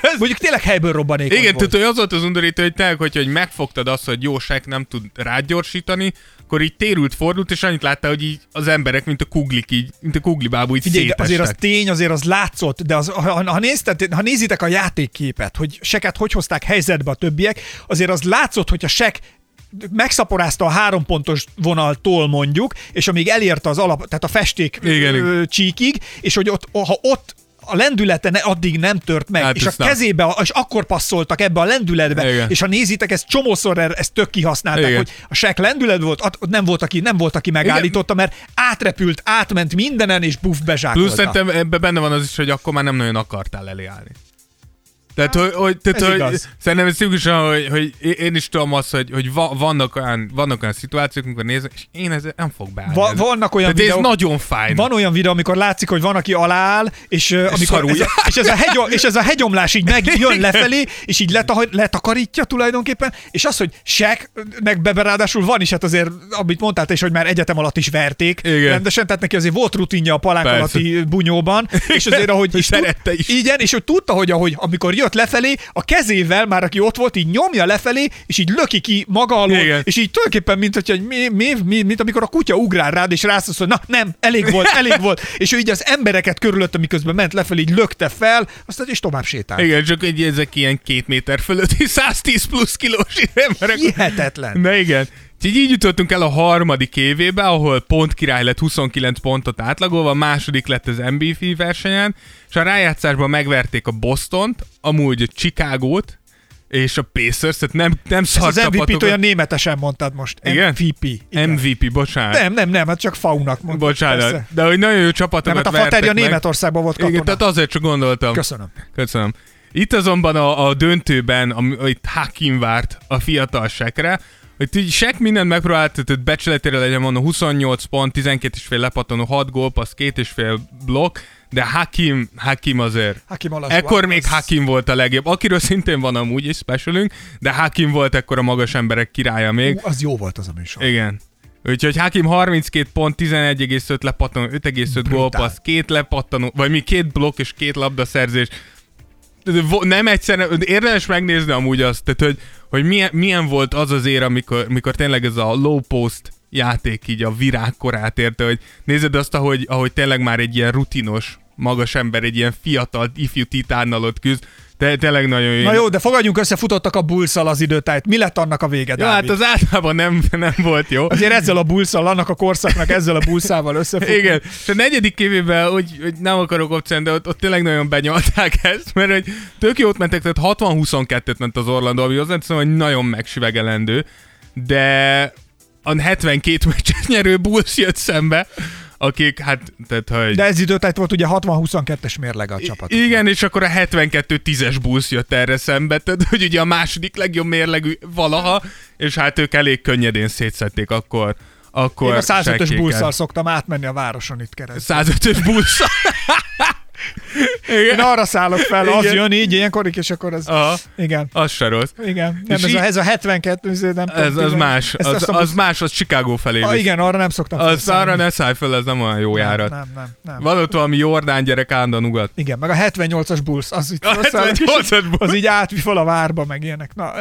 ez, Mondjuk tényleg helyből robbanékony Igen, tehát az volt az undorító, hogy tényleg, hogy, hogy megfogtad azt, hogy jó Shaq nem tud rátgyorsítani, akkor így térült, fordult, és annyit látta, hogy így az emberek, mint a kuglik, így, mint a kuglibábú, így Figyelj, azért az tény, azért az látszott, de az, ha, ha, nézted, ha nézitek a játékképet, hogy seket hogy hozták helyzetbe a többiek, azért az látszott, hogy a sek megszaporázta a három pontos vonaltól mondjuk, és amíg elérte az alap, tehát a festék Igen, ö, csíkig, és hogy ott, ha ott a lendülete ne, addig nem tört meg, Hát és a nem. kezébe, és akkor passzoltak ebbe a lendületbe, Igen. és ha nézitek, ezt csomószor ezt tök kihasználták, Igen. hogy a sek lendület volt, nem volt, aki, nem volt, aki megállította, mert átrepült, átment mindenen, és buff bezsákolta. Plusz szerintem ebben benne van az is, hogy akkor már nem nagyon akartál elé állni. Tehát, hogy, hogy, tehát, ez hogy igaz. szerintem ez szívüsen, hogy, hogy én is tudom azt, hogy, hogy va, vannak, olyan, vannak olyan szituációk, amikor nézek, és én ezzel nem fog beállni. Va- vannak olyan Tehát ez videók- nagyon fáj. Van olyan videó, amikor látszik, hogy van, aki alááll, és, uh, amikor ez és, ez a hegy, és ez a hegyomlás így megjön [laughs] lefelé, és így leta, letakarítja tulajdonképpen, és az, hogy Shaq-nek be ráadásul van is, hát azért, amit mondtál te is, hogy már egyetem alatt is verték Igen. rendesen, tehát neki azért volt rutinja a palánk Persze. alatti bunyóban, és azért, ahogy [laughs] Hogy és tud- is. Igen, és hogy tudta, hogy ahogy, amikor jött lefelé, a kezével már, aki ott volt, így nyomja lefelé, és így löki ki maga alól, Igen. és így tulajdonképpen, mint, hogyha, mi, mi, mi, mint amikor a kutya ugrál rád, és rászólsz, hogy na nem, elég volt, elég volt, és ő így az embereket körülötte, miközben ment lefelé, így lökte fel, aztán is tovább sétált. Igen, csak egy, ezek ilyen két méter fölötti 110 plusz kilós emberek. Hihetetlen. Na igen. Úgyhogy így jutottunk el a harmadik évébe, ahol pont király lett 29 pontot átlagolva, második lett az MVP versenyen, és a rájátszásban megverték a Bostont, amúgy a Chicagót, és a Pacers, tehát nem, nem Ez szar az MVP-t olyan németesen mondtad most. Igen? MVP. Igen. MVP, bocsánat. Nem, nem, nem, hát csak faunak mondtad. bocsánat. persze. De hogy nagyon jó Nem, csapatokat hát a faterja. Németországban volt katona. Igen, tehát azért csak gondoltam. Köszönöm. Köszönöm. Itt azonban a, a döntőben, am, itt Hakim várt a fiatal sekre, hogy így Sek mindent megpróbált, tehát becsületére legyen mondva 28 pont, 12 és fél lepattanó, 6 gólpassz, 2 és fél blokk, de Hakim, Hakim azért. Hakim Olajuwon, Ekkor még az- Hakim volt a legjobb, akiről szintén van amúgy is specialünk, de Hakim volt ekkor a magas emberek királya még. Ú, az jó volt az a műsor. Igen. Úgyhogy Hakim 32 pont, 11,5 lepattanó, 5,5 gólpassz, két lepattanó, vagy mi két blokk és két labdaszerzés. Nem egyszer, érdemes megnézni amúgy azt, tehát, hogy, hogy milyen, milyen, volt az az ér, amikor, amikor tényleg ez a low post játék így a virágkorát érte, hogy nézed azt, ahogy, ahogy tényleg már egy ilyen rutinos, magas ember, egy ilyen fiatal, ifjú titánnal ott küzd, te, tényleg nagyon jó. Na jó, de fogadjunk össze, futottak a bulszal az időtájt. Mi lett annak a vége, Ja, hát az általában nem, nem volt jó. Azért ezzel a bulszal, annak a korszaknak ezzel a bulszával összefutni. Igen, és a negyedik évében, hogy, hogy nem akarok opcián, de ott, ott tényleg nagyon benyalták ezt, mert hogy tök jót mentek, tehát 60-22-et ment az Orlando, ami azt hiszem, hogy nagyon megsüvegelendő, de a 72 meccset nyerő Bulls jött szembe, akik, hát, tehát, hogy... De ez időtájt volt ugye 60-22-es mérleg a csapat. Igen, és akkor a 72-10-es busz jött erre szembe, tehát, hogy ugye a második legjobb mérlegű valaha, és hát ők elég könnyedén szétszették akkor. akkor Én a 105-ös sekkéket. buszal szoktam átmenni a városon itt keresztül. 105-ös [laughs] busz. Én arra szállok fel, az Igen. jön így, ilyenkorik, és akkor az... Aha. Igen. Az se rossz. Igen, nem, És ez, így- a, ez a 72, ez nem tudom, Ez, az 10 más, az, az busz- más, az Chicago felé Ah, igen, arra nem szoktam Az arra ne szállj föl, ez nem olyan jó járat. Nem, nem, nem. Van ott valami Jordán gyerek állandóan ugat. Igen, meg a 78-as busz, az itt A felszállok, és 78-as busz. az így átvi fel a várba, meg ilyenek. Na, [laughs]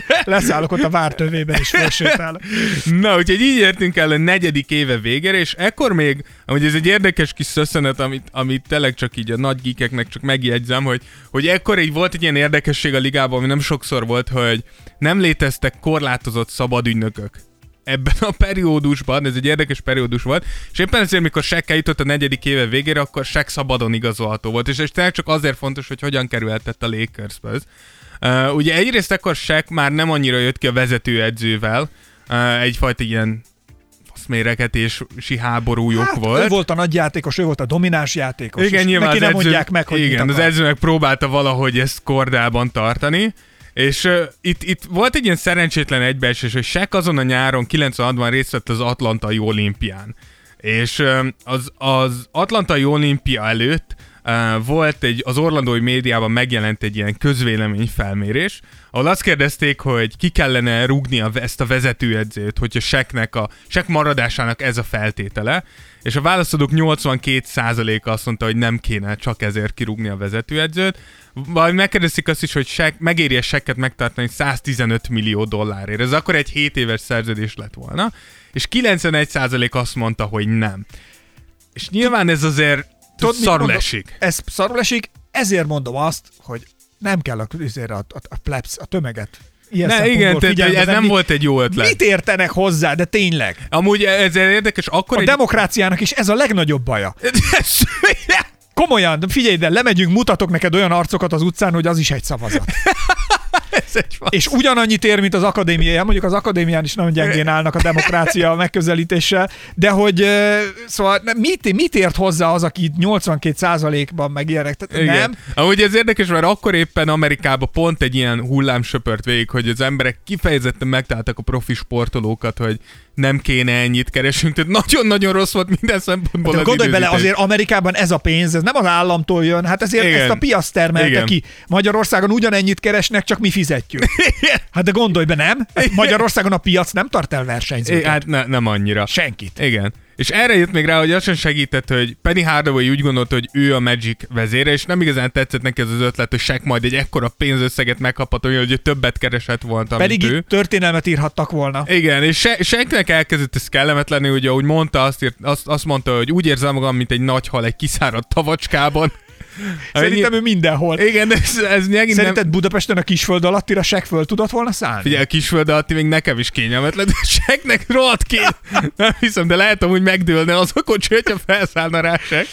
[laughs] leszállok ott a vár tövében, és felsétálok. Na, úgyhogy így értünk el a negyedik éve végére, és ekkor még, amúgy ez egy érdekes kis szösszenet, amit, amit tényleg csak így a nagy geekeknek csak megjegyzem, hogy, hogy ekkor így volt egy ilyen érdekesség a ligában, ami nem sokszor volt, hogy nem léteztek korlátozott szabadügynökök ebben a periódusban, ez egy érdekes periódus volt, és éppen ezért, mikor Shaq eljutott a negyedik éve végére, akkor Shaq szabadon igazolható volt, és ez csak azért fontos, hogy hogyan kerülhetett a Lakersbe. Uh, ugye egyrészt akkor Shaq már nem annyira jött ki a vezetőedzővel, uh, egyfajta ilyen faszméregetési háborújuk Hát, volt. ő volt a nagy játékos, ő volt a domináns játékos. Igen, nyilván neki az nem edző, mondják meg, hogy igen, az akar. edző meg próbálta valahogy ezt kordában tartani, és uh, itt, itt volt egy ilyen szerencsétlen egybeesés, hogy Shaq azon a nyáron 96-ban részt vett az Atlantai olimpián. És uh, az, az Atlantai olimpia előtt volt egy, az orlandói médiában megjelent egy ilyen közvélemény felmérés, ahol azt kérdezték, hogy ki kellene rúgni a, ezt a vezetőedzőt, hogyha Shaqnek a Shaq maradásának ez a feltétele, és a válaszadók 82%-a azt mondta, hogy nem kéne csak ezért kirúgni a vezetőedzőt. Vagy megkérdezték azt is, hogy Shaq, megéri Shaqet megtartani 115 millió dollárért. Ez akkor egy 7 éves szerződés lett volna. És 91% azt mondta, hogy nem. És nyilván ez azért Tudod, mit szarul esik. Ez szarul esik, ezért mondom azt, hogy nem kell a, a, a, a plebs, a tömeget. Ilyen Ne, igen, tehát ez nem venni. volt egy jó ötlet. Mit értenek hozzá, de tényleg? Amúgy ez érdekes, akkor A egy... demokráciának is ez a legnagyobb baja. [laughs] Komolyan, figyelj, de lemegyünk, mutatok neked olyan arcokat az utcán, hogy az is egy szavazat. [laughs] [laughs] És ugyanannyit ér, mint az akadémiáján, mondjuk az akadémián is nagyon gyengén állnak a demokrácia [laughs] megközelítéssel, de hogy szóval mit, mit ért hozzá az, aki 82%-ban meg ilyenek? Tehát Igen. Nem? Amúgy ez érdekes, mert akkor éppen Amerikában pont egy ilyen hullám söpört végig, hogy az emberek kifejezetten megtaláltak a profi sportolókat, hogy nem kéne ennyit keresünk. Tehát nagyon-nagyon rossz volt minden szempontból az gondolj bele, azért Amerikában ez a pénz, ez nem az államtól jön, hát ezért Igen. ezt a piac termelte Igen. ki. Magyarországon ugyanennyit keresnek, csak mi fizetjük. Hát de gondolj be, nem? Hát Magyarországon a piac nem tart el versenyzőket. hát ne, nem annyira. Senkit. Igen. És erre jött még rá, hogy az sem segített, hogy Penny Hardaway úgy gondolta, hogy ő a Magic vezére, és nem igazán tetszett neki ez az ötlet, hogy Shaq majd egy ekkora pénzösszeget megkaphat, olyan, hogy ő többet keresett volna, mint Pedig ő. történelmet írhattak volna. Igen, és se, senknek elkezdett ez kellemetlenni, ugye, ahogy mondta, azt, írt, azt, azt mondta, hogy úgy érzem magam, mint egy nagy hal egy kiszáradt tavacskában. Szerintem ő mindenhol. Igen, ez, ez megint Szerinted nem... Budapesten a kisföld alattira sek föl tudott volna szállni? Figyelj, a kisföld alatti még nekem is kényelmetlen, de seknek rohadt ki. [laughs] Nem hiszem, de lehet hogy megdőlne az a kocsi, hogyha felszállna rá sek.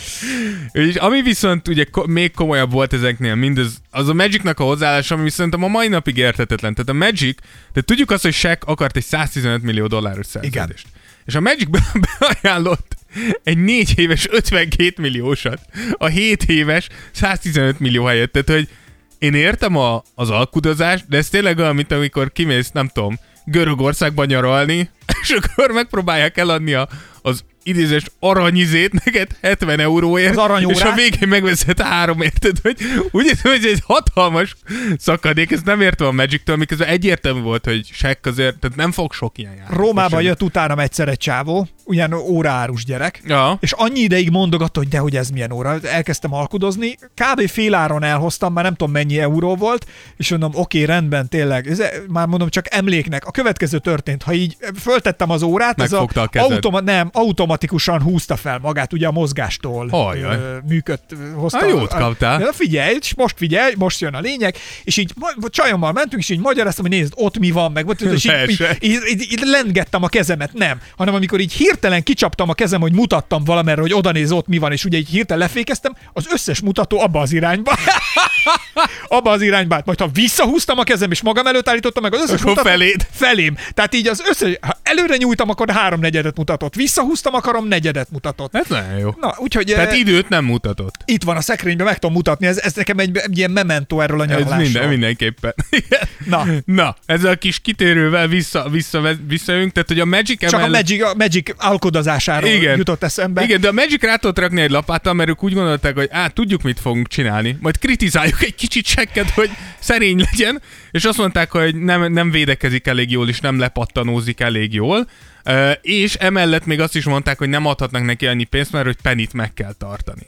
És ami viszont ugye ko- még komolyabb volt ezeknél, mindez, az a Magicnak a hozzáállása, ami viszont a mai napig érthetetlen. Tehát a Magic, de tudjuk azt, hogy Shaq akart egy 115 millió dolláros szerződést. És a Magic be- [laughs] beajánlott egy 4 éves 52 milliósat. A 7 éves 115 millió helyett. Tehát, hogy én értem a, az alkudozást, de ez tényleg olyan, mint amikor kimész, nem tudom, Görögországba nyaralni, [laughs] és akkor megpróbálják eladni a, az idézés aranyizét neked 70 euróért, Az aranyórát? és a végén megveszed három érted, hogy úgy érzem, hogy ez egy hatalmas szakadék, ezt nem értem a Magic-től, miközben egyértelmű volt, hogy Shaq azért, tehát nem fog sok ilyen járni. Rómába jött utána egyszer egy csávó, ugyan óraárus gyerek, Ja. és annyi ideig mondogatta, hogy de hogy ez milyen óra. Elkezdtem alkudozni, kb. féláron elhoztam, már nem tudom mennyi euró volt, és mondom, oké, rendben, tényleg, ez, már mondom, csak emléknek. A következő történt, ha így föltettem az órát, ez a, Megfogta a kezed. automa- nem, automatikusan húzta fel magát, ugye a mozgástól Ajaj. ö, működt, hozta. Hát jót kaptál. Na figyelj, és most figyelj, most jön a lényeg, és így ma- csajommal mentünk, és így magyaráztam, hogy nézd, ott mi van, meg [laughs] és így, így, így, így, így lengettem a kezemet, nem, hanem amikor így hirtelen kicsaptam a kezem, hogy mutattam valamerre, hogy oda néz, ott mi van, és ugye így hirtelen lefékeztem, az összes mutató abba az irányba. [laughs] abba az irányba, majd ha visszahúztam a kezem, és magam előtt állítottam meg az összes Akkor mutató, feléd. felém. Tehát így az összes, ha előre nyújtam, akkor háromnegyedet mutatott. Visszahúztam a akarom, negyedet mutatott. Ez nagyon jó. Na, úgyhogy Tehát eh, időt nem mutatott. itt van a szekrényben, meg tudom mutatni, ez, ez nekem egy, egy ilyen memento erről a Ez nyaralásról. minden, mindenképpen. [laughs] Na. Na, ezzel a kis kitérővel vissza, vissza, visszajönk, tehát hogy a Magic Csak a emellett- Magic, a Magic alkodozásáról Igen. jutott eszembe. Igen, de a Magic rá tudott rakni egy lapáttal, mert ők úgy gondolták, hogy á, tudjuk, mit fogunk csinálni. Majd kritizáljuk egy kicsit sekket, hogy szerény legyen, és azt mondták, hogy nem, nem védekezik elég jól, és nem lepattanózik elég jól. Uh, és emellett még azt is mondták, hogy nem adhatnak neki annyi pénzt, mert hogy penit meg kell tartani.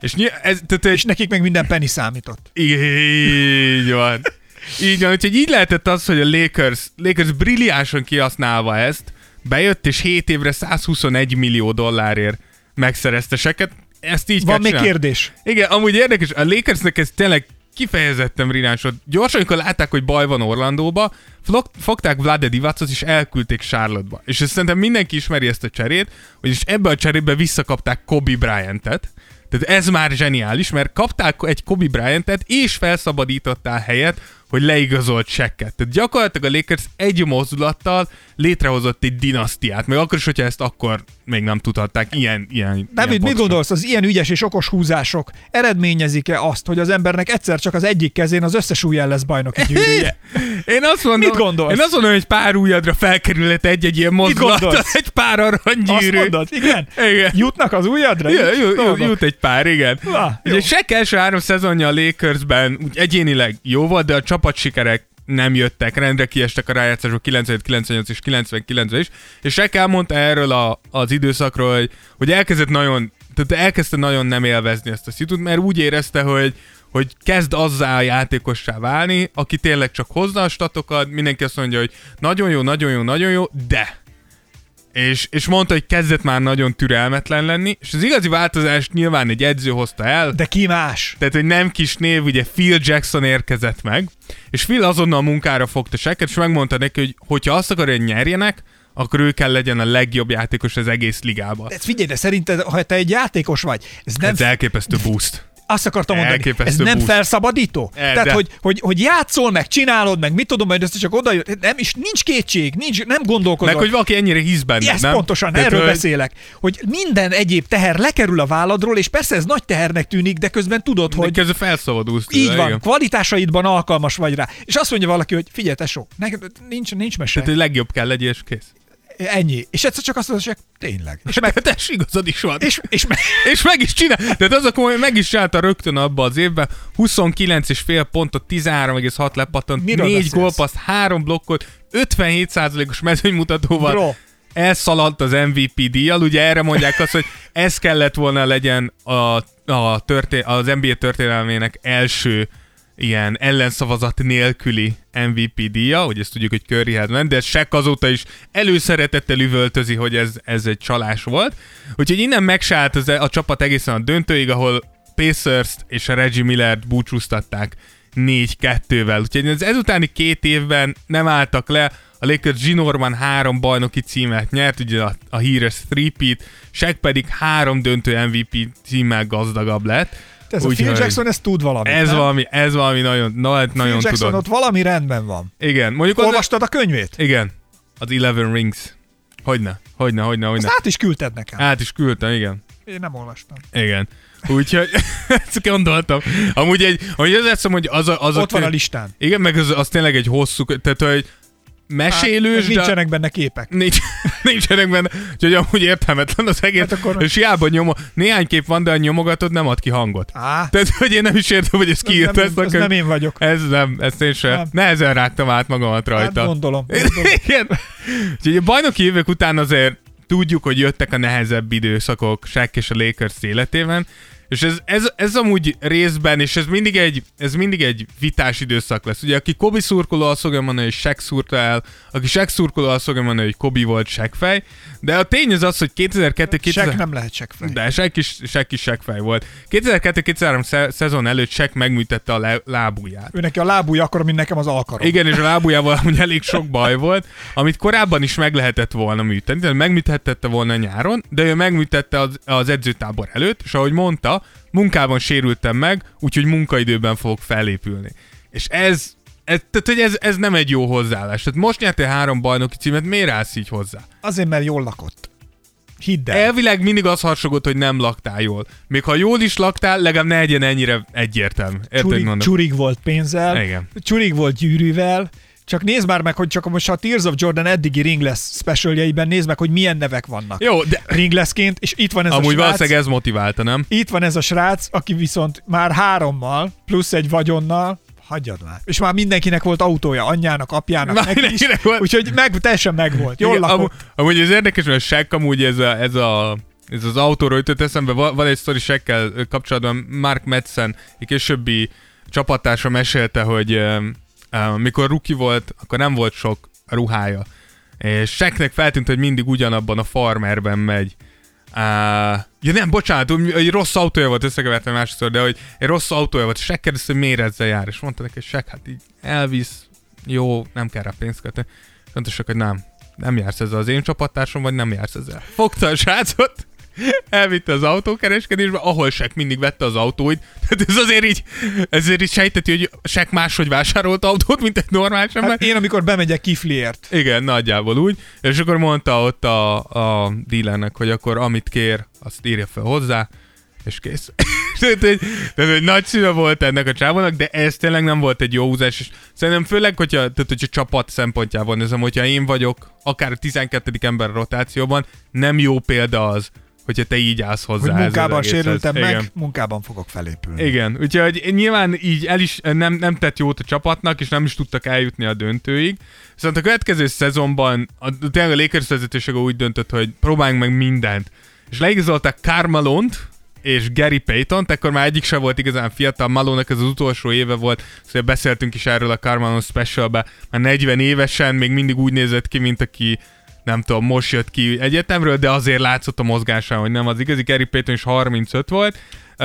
És ny- ez, tehát És nekik meg minden penny számított. így van. Így van, úgyhogy így lehetett az, hogy a Lakers, Lakers brilliánsan kihasználva ezt, bejött és 7 évre 121 millió dollárért megszerezte seket. Ezt így Van kell még csinálni. kérdés? Igen, amúgy érdekes, a Lakersnek ez tényleg kifejezetten volt. Gyorsan, amikor látták, hogy baj van Orlandóba, fogták Vlade Divacot és elküldték Charlotte-ba. És ezt szerintem mindenki ismeri ezt a cserét, vagyis ebbe a cserébe visszakapták Kobe Bryant-et. Tehát ez már zseniális, mert kapták egy Kobe Bryant-et, és felszabadítottál helyet, hogy leigazolt sekket. Tehát gyakorlatilag a Lakers egy mozdulattal létrehozott egy dinasztiát, meg akkor is, hogyha ezt akkor még nem tudhatták. Ilyen, ilyen, ilyen David, mit pontosan. gondolsz, az ilyen ügyes és okos húzások eredményezik-e azt, hogy az embernek egyszer csak az egyik kezén az összes ujjel lesz bajnoki gyűrűje? [laughs] Én azt mondom, Mit gondolsz? Én azt mondom, hogy pár ujjadra felkerülhet egy-egy ilyen mozdulat, [laughs] egy pár Azt aranygyűrű. mondod, igen? Igen. Jutnak az ujjadra? Jut, jut, jut, jut egy pár, igen. Ah, jó. Ugye Shaq első három szezonja a Lakersben úgy egyénileg jó volt, de a csapatsikerek nem jöttek, rendre kiestek a rájátszásból 97, 98 és 99 is, és Shaq elmondta erről a, az időszakról, hogy, hogy elkezdett nagyon, tehát elkezdte nagyon nem élvezni ezt a szitut, mert úgy érezte, hogy hogy kezd azzá a játékossá válni, aki tényleg csak hozza a statokat, mindenki azt mondja, hogy nagyon jó, nagyon jó, nagyon jó, de és, és mondta, hogy kezdett már nagyon türelmetlen lenni, és az igazi változást nyilván egy edző hozta el, De ki más? tehát, hogy nem kis név, ugye Phil Jackson érkezett meg, és Phil azonnal munkára fogta seket, és megmondta neki, hogy hogyha azt akarja, hogy nyerjenek, akkor ő kell legyen a legjobb játékos az egész ligában. De figyelj, de szerinted, ha te egy játékos vagy, ez nem Ez elképesztő boost. Azt akartam mondani, ez nem boost. felszabadító? E, Tehát, de. hogy, hogy, hogy játszol, meg csinálod, meg mit tudom, majd ezt csak oda jön. Nem, és nincs kétség, nincs, nem gondolkozol. Meg, hogy valaki ennyire hisz benne, Ezt nem? pontosan, Tehát, erről hogy- beszélek. Hogy minden egyéb teher lekerül a válladról, és persze ez nagy tehernek tűnik, de közben tudod, Hogy közben felszabadulsz. így tőle, van, igen. kvalitásaidban alkalmas vagy rá. És azt mondja valaki, hogy figyelj, tesó, nincs, nincs mese. Tehát, hogy legjobb kell legyél, és kész. Ennyi. És egyszer csak azt mondod, hogy tényleg. És meg. Tess, igazad is van. és, és meg, [laughs] És meg is csinál. Tehát az a komoly, meg is csinálta rögtön abba az évben. 29,5 pontot, 13,6 lepattant, Miről 4 beszélsz? gólpaszt, 3 blokkot, 57%-os mezőnymutatóval. Bro. Elszaladt az MVP díjjal, ugye erre mondják azt, hogy ez kellett volna legyen a, a történ- az NBA történelmének első ilyen ellenszavazat nélküli MVP díja, hogy ezt tudjuk, hogy Curryhez ment, de Shaq azóta is előszeretettel üvöltözi, hogy ez, ez egy csalás volt. Úgyhogy innen megsállt az, a csapat egészen a döntőig, ahol Pacers-t és a Reggie Millert búcsúztatták 4-2-vel. Úgyhogy az ezutáni két évben nem álltak le, a Lakers zsinórban három bajnoki címet nyert, ugye a, a híres three-peat, Shaq pedig három döntő MVP címmel gazdagabb lett. Ez a Phil Jackson, ez tud valamit. ez nem? valami, ez valami nagyon, na, Phil nagyon Jackson, tudod. ott valami rendben van. Igen, mondjuk az, Olvastad a könyvét? igen, az Eleven Rings. Hogyne, hogyne, hogyne, hogyne. Azt át is küldted nekem. Át is küldtem, igen. Én nem olvastam. Igen. Úgyhogy [laughs] ezt gondoltam. Amúgy egy, hogy az eszem, hogy az a, az Ott van a listán. Igen, meg az, az tényleg egy hosszú, tehát hogy mesélős, Hát, de... nincsenek benne képek. Nincs, [laughs] nincsenek benne, úgyhogy amúgy értelmetlen az egész. Hát Hát akkor-. És hiába nyomo, néhány kép van, de a nyomogatod nem ad ki hangot. Á, Tehát, hogy én nem is értem, hogy ez az kiírta nem, könyv. nem én vagyok. Ez nem, ezt én sem. Nem. Nehezen rágtam át magamat Hát rajta. gondolom. [laughs] gondolom. Igen. Úgyhogy a bajnoki évek után azért tudjuk, hogy jöttek a nehezebb időszakok Shaq és a Lakers életében, és ez, ez, ez amúgy részben, és ez mindig, egy, ez mindig egy vitás időszak lesz. Ugye, aki Kobe szurkoló, azt fogja mondani, hogy Shaq szúrta el, aki Shaq szurkoló, azt fogja mondani, hogy Kobe volt Shaq fej, de a tény az az, hogy 2002 Sek 2000 nem lehet sekfej. de Shaq is, Shaq is Shaq fej volt. 2002-2003 sze- szezon előtt Shaq megműtette a lá- lábujját. Ő neki a lábúja akkor, mint nekem az alkarom. Igen, és a lábujjával amúgy elég sok baj volt, amit korábban is meg lehetett volna műteni, tehát megműtette volna nyáron, de ő megműtette az, az edzőtábor előtt, és ahogy mondta, munkában sérültem meg, úgyhogy munkaidőben fogok felépülni. És ez, ez, tehát, hogy ez, ez nem egy jó hozzáállás. Tehát most nyertél három bajnoki címet, miért állsz így hozzá? Azért, mert jól lakott. Hidd el. Elvileg mindig az harsogott, hogy nem laktál jól. Még ha jól is laktál, legalább ne legyen ennyire egyértelmű. Érted, Csurig, csurig volt pénzzel, Igen. csurig volt gyűrűvel, csak nézd már meg, hogy csak most a Tears of Jordan eddigi Ringless specialjeiben nézd meg, hogy milyen nevek vannak. Jó, de Ringlessként, és itt van ez amúgy a srác, valószínűleg ez motiválta, nem? itt van ez a srác, aki viszont már hárommal, plusz egy vagyonnal, hagyjad már. És már mindenkinek volt autója, anyjának, apjának, Már neki is, volt. úgyhogy meg, teljesen megvolt. Jól Igen, amú- Amúgy ez érdekes, mert a Shaq amúgy ez, a, ez, a, ez az autóról jutott eszembe. Van, egy sztori Shaq-kel kapcsolatban, Mark Madsen, egy későbbi csapattársa mesélte, hogy mikor ruki volt, akkor nem volt sok ruhája. És Shaqnek feltűnt, hogy mindig ugyanabban a farmerben megy. Uh, ja nem, bocsánat, egy rossz autója volt, összekevertem másodszor, de hogy egy rossz autója volt, Shaq kérdezte, hogy miért ezzel jár, és mondta neki, hogy Shaq, hát így elvisz, jó, nem kell rá pénzt költeni. Mondta hogy nem, nem jársz ezzel az én csapattársam, vagy nem jársz ezzel. Fogta a srácot, elvitte az autókereskedésbe, ahol Shaq mindig vette az autóit. Tehát ez azért így, ezért így sejteti, hogy Shaq máshogy vásárolt autót, mint egy normális ember. Hát én, amikor bemegyek kifliért, Igen, nagyjából úgy. És akkor mondta ott a, a dealernek, hogy akkor amit kér, azt írja fel hozzá, és kész. [laughs] tehát, hogy, tehát, hogy nagy szíve volt ennek a csávónak, de ez tényleg nem volt egy jó húzás, és szerintem főleg, hogyha, tehát, hogyha csapat szempontjából nézem, hogyha én vagyok akár a 12. ember rotációban, nem jó példa az, hogyha te így állsz hozzá. hogy munkában sérültem Igen. meg, munkában fogok felépülni. Igen, úgyhogy nyilván így el is nem, nem tett jót a csapatnak, és nem is tudtak eljutni a döntőig. Viszont a következő szezonban a, tényleg a Lakers vezetősége úgy döntött, hogy próbáljunk meg mindent. És leigazolták Carmelont, és Gary Payton, akkor már egyik sem volt igazán fiatal, Malónak ez az utolsó éve volt, szóval beszéltünk is erről a Carmelon Specialbe, már 40 évesen még mindig úgy nézett ki, mint aki nem tudom, most jött ki egyetemről, de azért látszott a mozgásán, hogy nem az igazi. Gary Payton is 35 volt.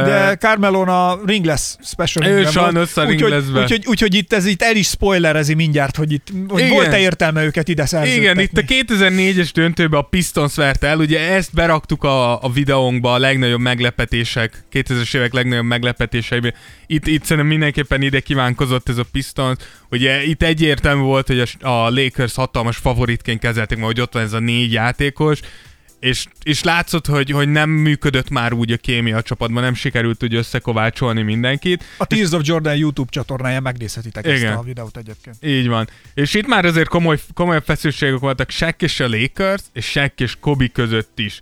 De Carmelon a Ringless special Ő sajnos a úgyhogy- Ringlessben. Úgyhogy, úgyhogy itt ez itt el is spoilerezi mindjárt, hogy itt hogy volt-e értelme őket ide szerződtetni. Igen, itt a 2004-es döntőben a Pistons verte el, ugye ezt beraktuk a, a videónkba a legnagyobb meglepetések, 2000-es évek legnagyobb meglepetéseiben. Itt, itt szerintem mindenképpen ide kívánkozott ez a Pistons. Ugye itt egyértelmű volt, hogy a, a Lakers hatalmas favoritként kezelték, mert hogy ott van ez a négy játékos, és, és látszott, hogy, hogy nem működött már úgy a kémia a csapatban, nem sikerült úgy összekovácsolni mindenkit. A Tears of Jordan YouTube csatornáján megnézhetitek Igen. ezt a videót egyébként. Így van. És itt már azért komoly, komoly feszültségek voltak Shaq és a Lakers, és Shaq és Kobe között is.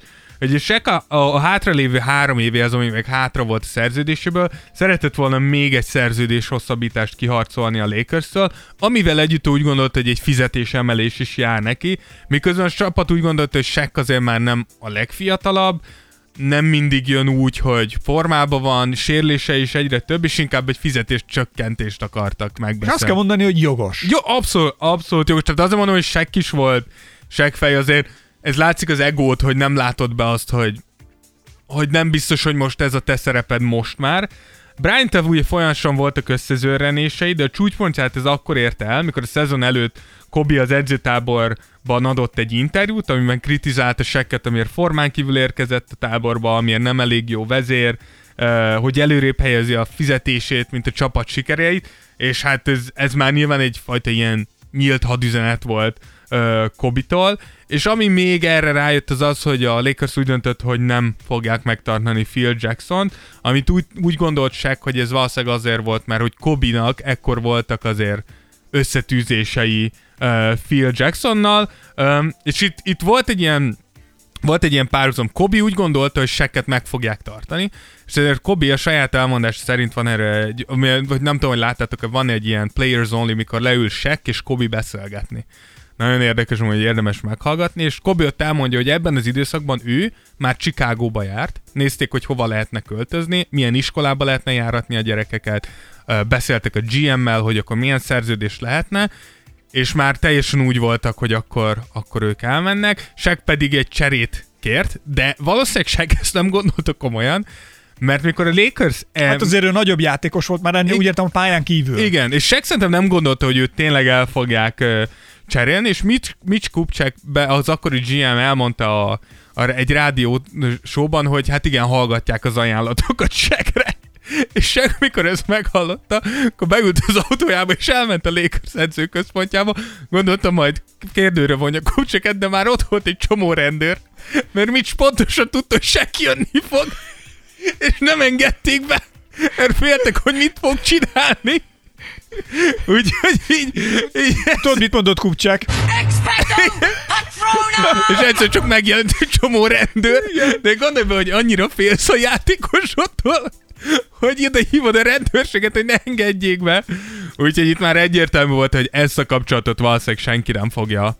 Ugye Shaq a, a, a hátralévő három évé az, ami meg hátra volt a szerződéséből, szeretett volna még egy szerződés hosszabbítást kiharcolni a Lakers-től, amivel együtt úgy gondolta, hogy egy fizetésemelés is jár neki, miközben a csapat úgy gondolta, hogy Shaq azért már nem a legfiatalabb, nem mindig jön úgy, hogy formában van, sérülése is egyre több, és inkább egy fizetés csökkentést akartak megbeszélni. azt kell mondani, hogy jogos. Jó, abszolút, abszolút jogos. Tehát azért mondom, hogy Shaq is volt, Shaq fej azért, ez látszik az egót, hogy nem látod be azt, hogy, hogy nem biztos, hogy most ez a te szereped most már. Brian Tev ugye folyamatosan voltak összezőrenései, de a csúcspontját ez akkor érte el, mikor a szezon előtt Kobi az edzőtáborban adott egy interjút, amiben kritizálta Shaqet, amiért formán kívül érkezett a táborba, amiért nem elég jó vezér, eh, hogy előrébb helyezi a fizetését, mint a csapat sikereit, és hát ez, ez már nyilván egyfajta ilyen nyílt hadüzenet volt uh, Kobitól, és ami még erre rájött az az, hogy a Lakers úgy döntött, hogy nem fogják megtartani Phil jackson amit úgy, úgy gondolt Shaq, hogy ez valószínűleg azért volt, mert hogy Kobinak ekkor voltak azért összetűzései uh, Phil Jacksonnal, um, és itt, itt volt egy ilyen volt egy ilyen párhuzam. Kobi úgy gondolta, hogy Shaqet meg fogják tartani, és ezért Kobi a saját elmondás szerint van erre, egy, vagy nem tudom, hogy láttátok, van egy ilyen players only, mikor leül Shaq és Kobi beszélgetni. Nagyon érdekes, hogy érdemes meghallgatni, és Kobi ott elmondja, hogy ebben az időszakban ő már Chicagóba járt, nézték, hogy hova lehetne költözni, milyen iskolába lehetne járatni a gyerekeket, beszéltek a GM-mel, hogy akkor milyen szerződés lehetne, és már teljesen úgy voltak, hogy akkor, akkor ők elmennek, Shaq pedig egy cserét kért, de valószínűleg Shaq ezt nem gondolta komolyan, mert mikor a Lakers... em- Hát azért ő nagyobb játékos volt már ennél, I- úgy értem a pályán kívül. igen, és Shaq szerintem nem gondolta, hogy őt tényleg el fogják cserélni, és Mitch, Mitch Kupchak be, az akkori GM elmondta a, a, egy rádió showban, hogy hát igen, hallgatják az ajánlatokat Shaqre. És Shaq, mikor ezt meghallotta, akkor beült az autójába, és elment a Lakers edzőközpontjába. Gondoltam, majd kérdőre vonja Kucseket, de már ott volt egy csomó rendőr, mert Mitch pontosan tudta, hogy Shaq jönni fog, és nem engedték be, mert féltek, hogy mit fog csinálni. Úgyhogy így, így Tudod, mit mondott Kupcsák? és egyszer csak megjelent egy csomó rendőr, de gondolj be, hogy annyira félsz a játékosodtól, hogy ide hívod a rendőrséget, hogy ne engedjék be. Úgyhogy itt már egyértelmű volt, hogy ezt a kapcsolatot valószínűleg senki nem fogja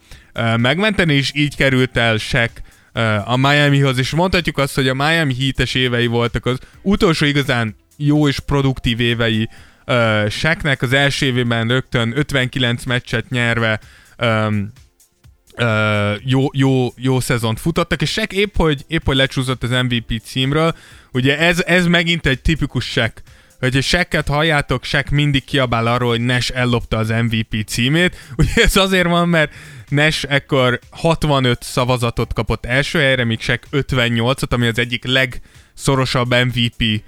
megmenteni, és így került el Shaq uh, a Miamihoz, és mondhatjuk azt, hogy a Miami hítes évei voltak az utolsó igazán jó és produktív évei uh, az első évében rögtön 59 meccset nyerve um, uh, jó, jó, jó szezont futottak, és Shaq épp, hogy, épp, hogy lecsúszott az MVP címről. Ugye ez, ez megint egy tipikus Shaq, hogy Shaq-et halljátok, Shaq mindig kiabál arról, hogy Nash ellopta az MVP címét. [laughs] Ugye ez azért van, mert Nash ekkor 65 szavazatot kapott első helyre, míg Shaq 58-ot, ami az egyik legszorosabb MVP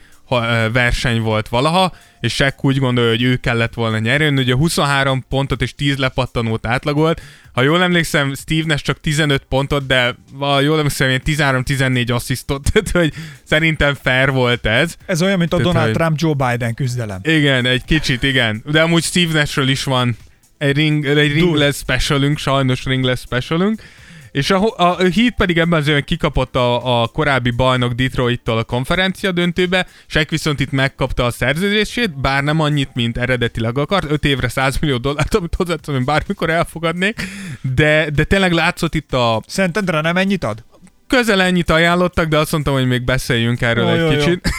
verseny volt valaha, és Shaq úgy gondolja, hogy ő kellett volna nyerni. Ugye 23 pontot és 10 lepattanót átlagolt. Ha jól emlékszem, Steve Nash csak 15 pontot, de ha jól emlékszem, ilyen 13-14 asszisztot, [laughs] tehát hogy szerintem fair volt ez. Ez olyan, mint a Tehát, Donald hogy- Trump-Joe Biden küzdelem. Igen, egy kicsit, igen. De amúgy Steve Nashről is van egy, ring, egy ringless specialünk, sajnos ringless specialünk. És a, a, a Heat pedig ebben az évben kikapott a, a korábbi bajnok Detroit-tól a konferencia döntőbe, Shaq viszont itt megkapta a szerződését, bár nem annyit, mint eredetileg akart, 5 évre 100 millió dollárt, amit hozzáteszem, hogy bármikor elfogadnék, de, de tényleg látszott itt a Szentendre nem ennyit ad? közel ennyit ajánlottak, de azt mondtam, hogy még beszéljünk erről Jó, egy jó, jó. kicsit.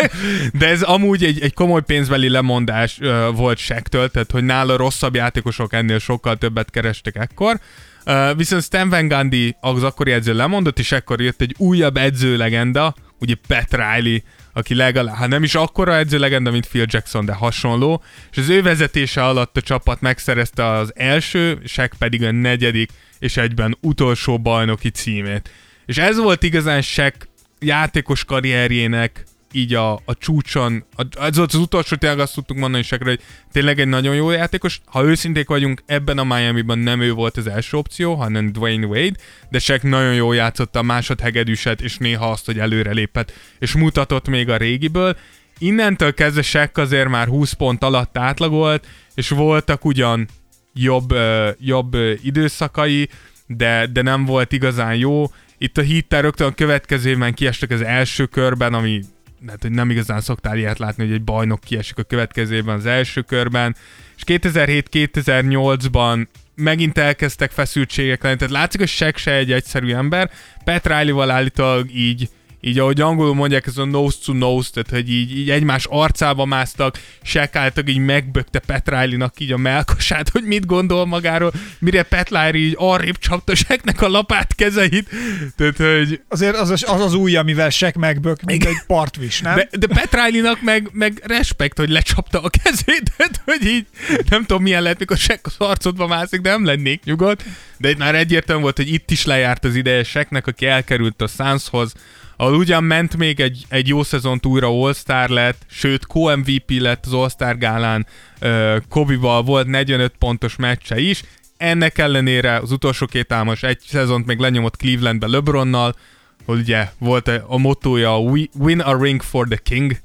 [laughs] de ez amúgy egy, egy komoly pénzbeli lemondás uh, volt Sektől, tehát hogy nála rosszabb játékosok ennél sokkal többet kerestek ekkor. Viszont Stan Van az akkori edző lemondott, és ekkor jött egy újabb edzőlegenda, ugye Pat Riley, aki legalább, hát nem is akkora edzőlegenda, mint Phil Jackson, de hasonló, és az ő vezetése alatt a csapat megszerezte az első, Shaq pedig a negyedik, és egyben utolsó bajnoki címét. És ez volt igazán Shaq játékos karrierjének így a, a csúcson, ez volt az utolsó, tényleg azt tudtuk mondani Shaqra, hogy tényleg egy nagyon jó játékos. Ha őszinték vagyunk, ebben a Miami-ban nem ő volt az első opció, hanem Dwayne Wade, de Shaq nagyon jól játszotta a másodhegedűset, és néha azt, hogy előre lépett, és mutatott még a régiből. Innentől kezdve Shaq azért már 20 pont alatt átlagolt, és voltak ugyan jobb, jobb időszakai, de, de nem volt igazán jó. Itt a Heat rögtön a következő évben kiestek az első körben, ami hát, hogy nem igazán szoktál ilyet látni, hogy egy bajnok kiesik a következő évben az első körben, és 2007-2008-ban megint elkezdtek feszültségek lenni, tehát látszik, hogy Shaq se egy egyszerű ember, Pat Riley-val állítólag így így ahogy angolul mondják, ez a nose to nose, tehát hogy így, így egymás arcába másztak, állítólag így megbökte Pat Riley-nak így a melkasát, hogy mit gondol magáról, mire Pat Riley így arrébb csapta Shaqnek a lapát kezeit, tehát hogy Azért az az, az, az új, amivel Sek megbök, mint egy partvis, nem? de, de Pat Riley-nak meg, meg respekt, hogy lecsapta a kezét, [laughs] tehát, hogy így nem tudom milyen lehet, mikor Shaq az arcodba mászik, de nem lennék nyugodt. De itt már egyértelmű volt, hogy itt is lejárt az ideje Shaqnek, aki elkerült a Sunshoz, ahol ugyan ment még egy, egy jó szezont újra All-Star lett, sőt co-MVP lett az All-Star gálán, Kobe-val volt 45 pontos meccse is, ennek ellenére az utolsó két álmos egy szezont még lenyomott Clevelandbe LeBronnal, hogy ugye volt a mottoja a "We- Win a ring for the king,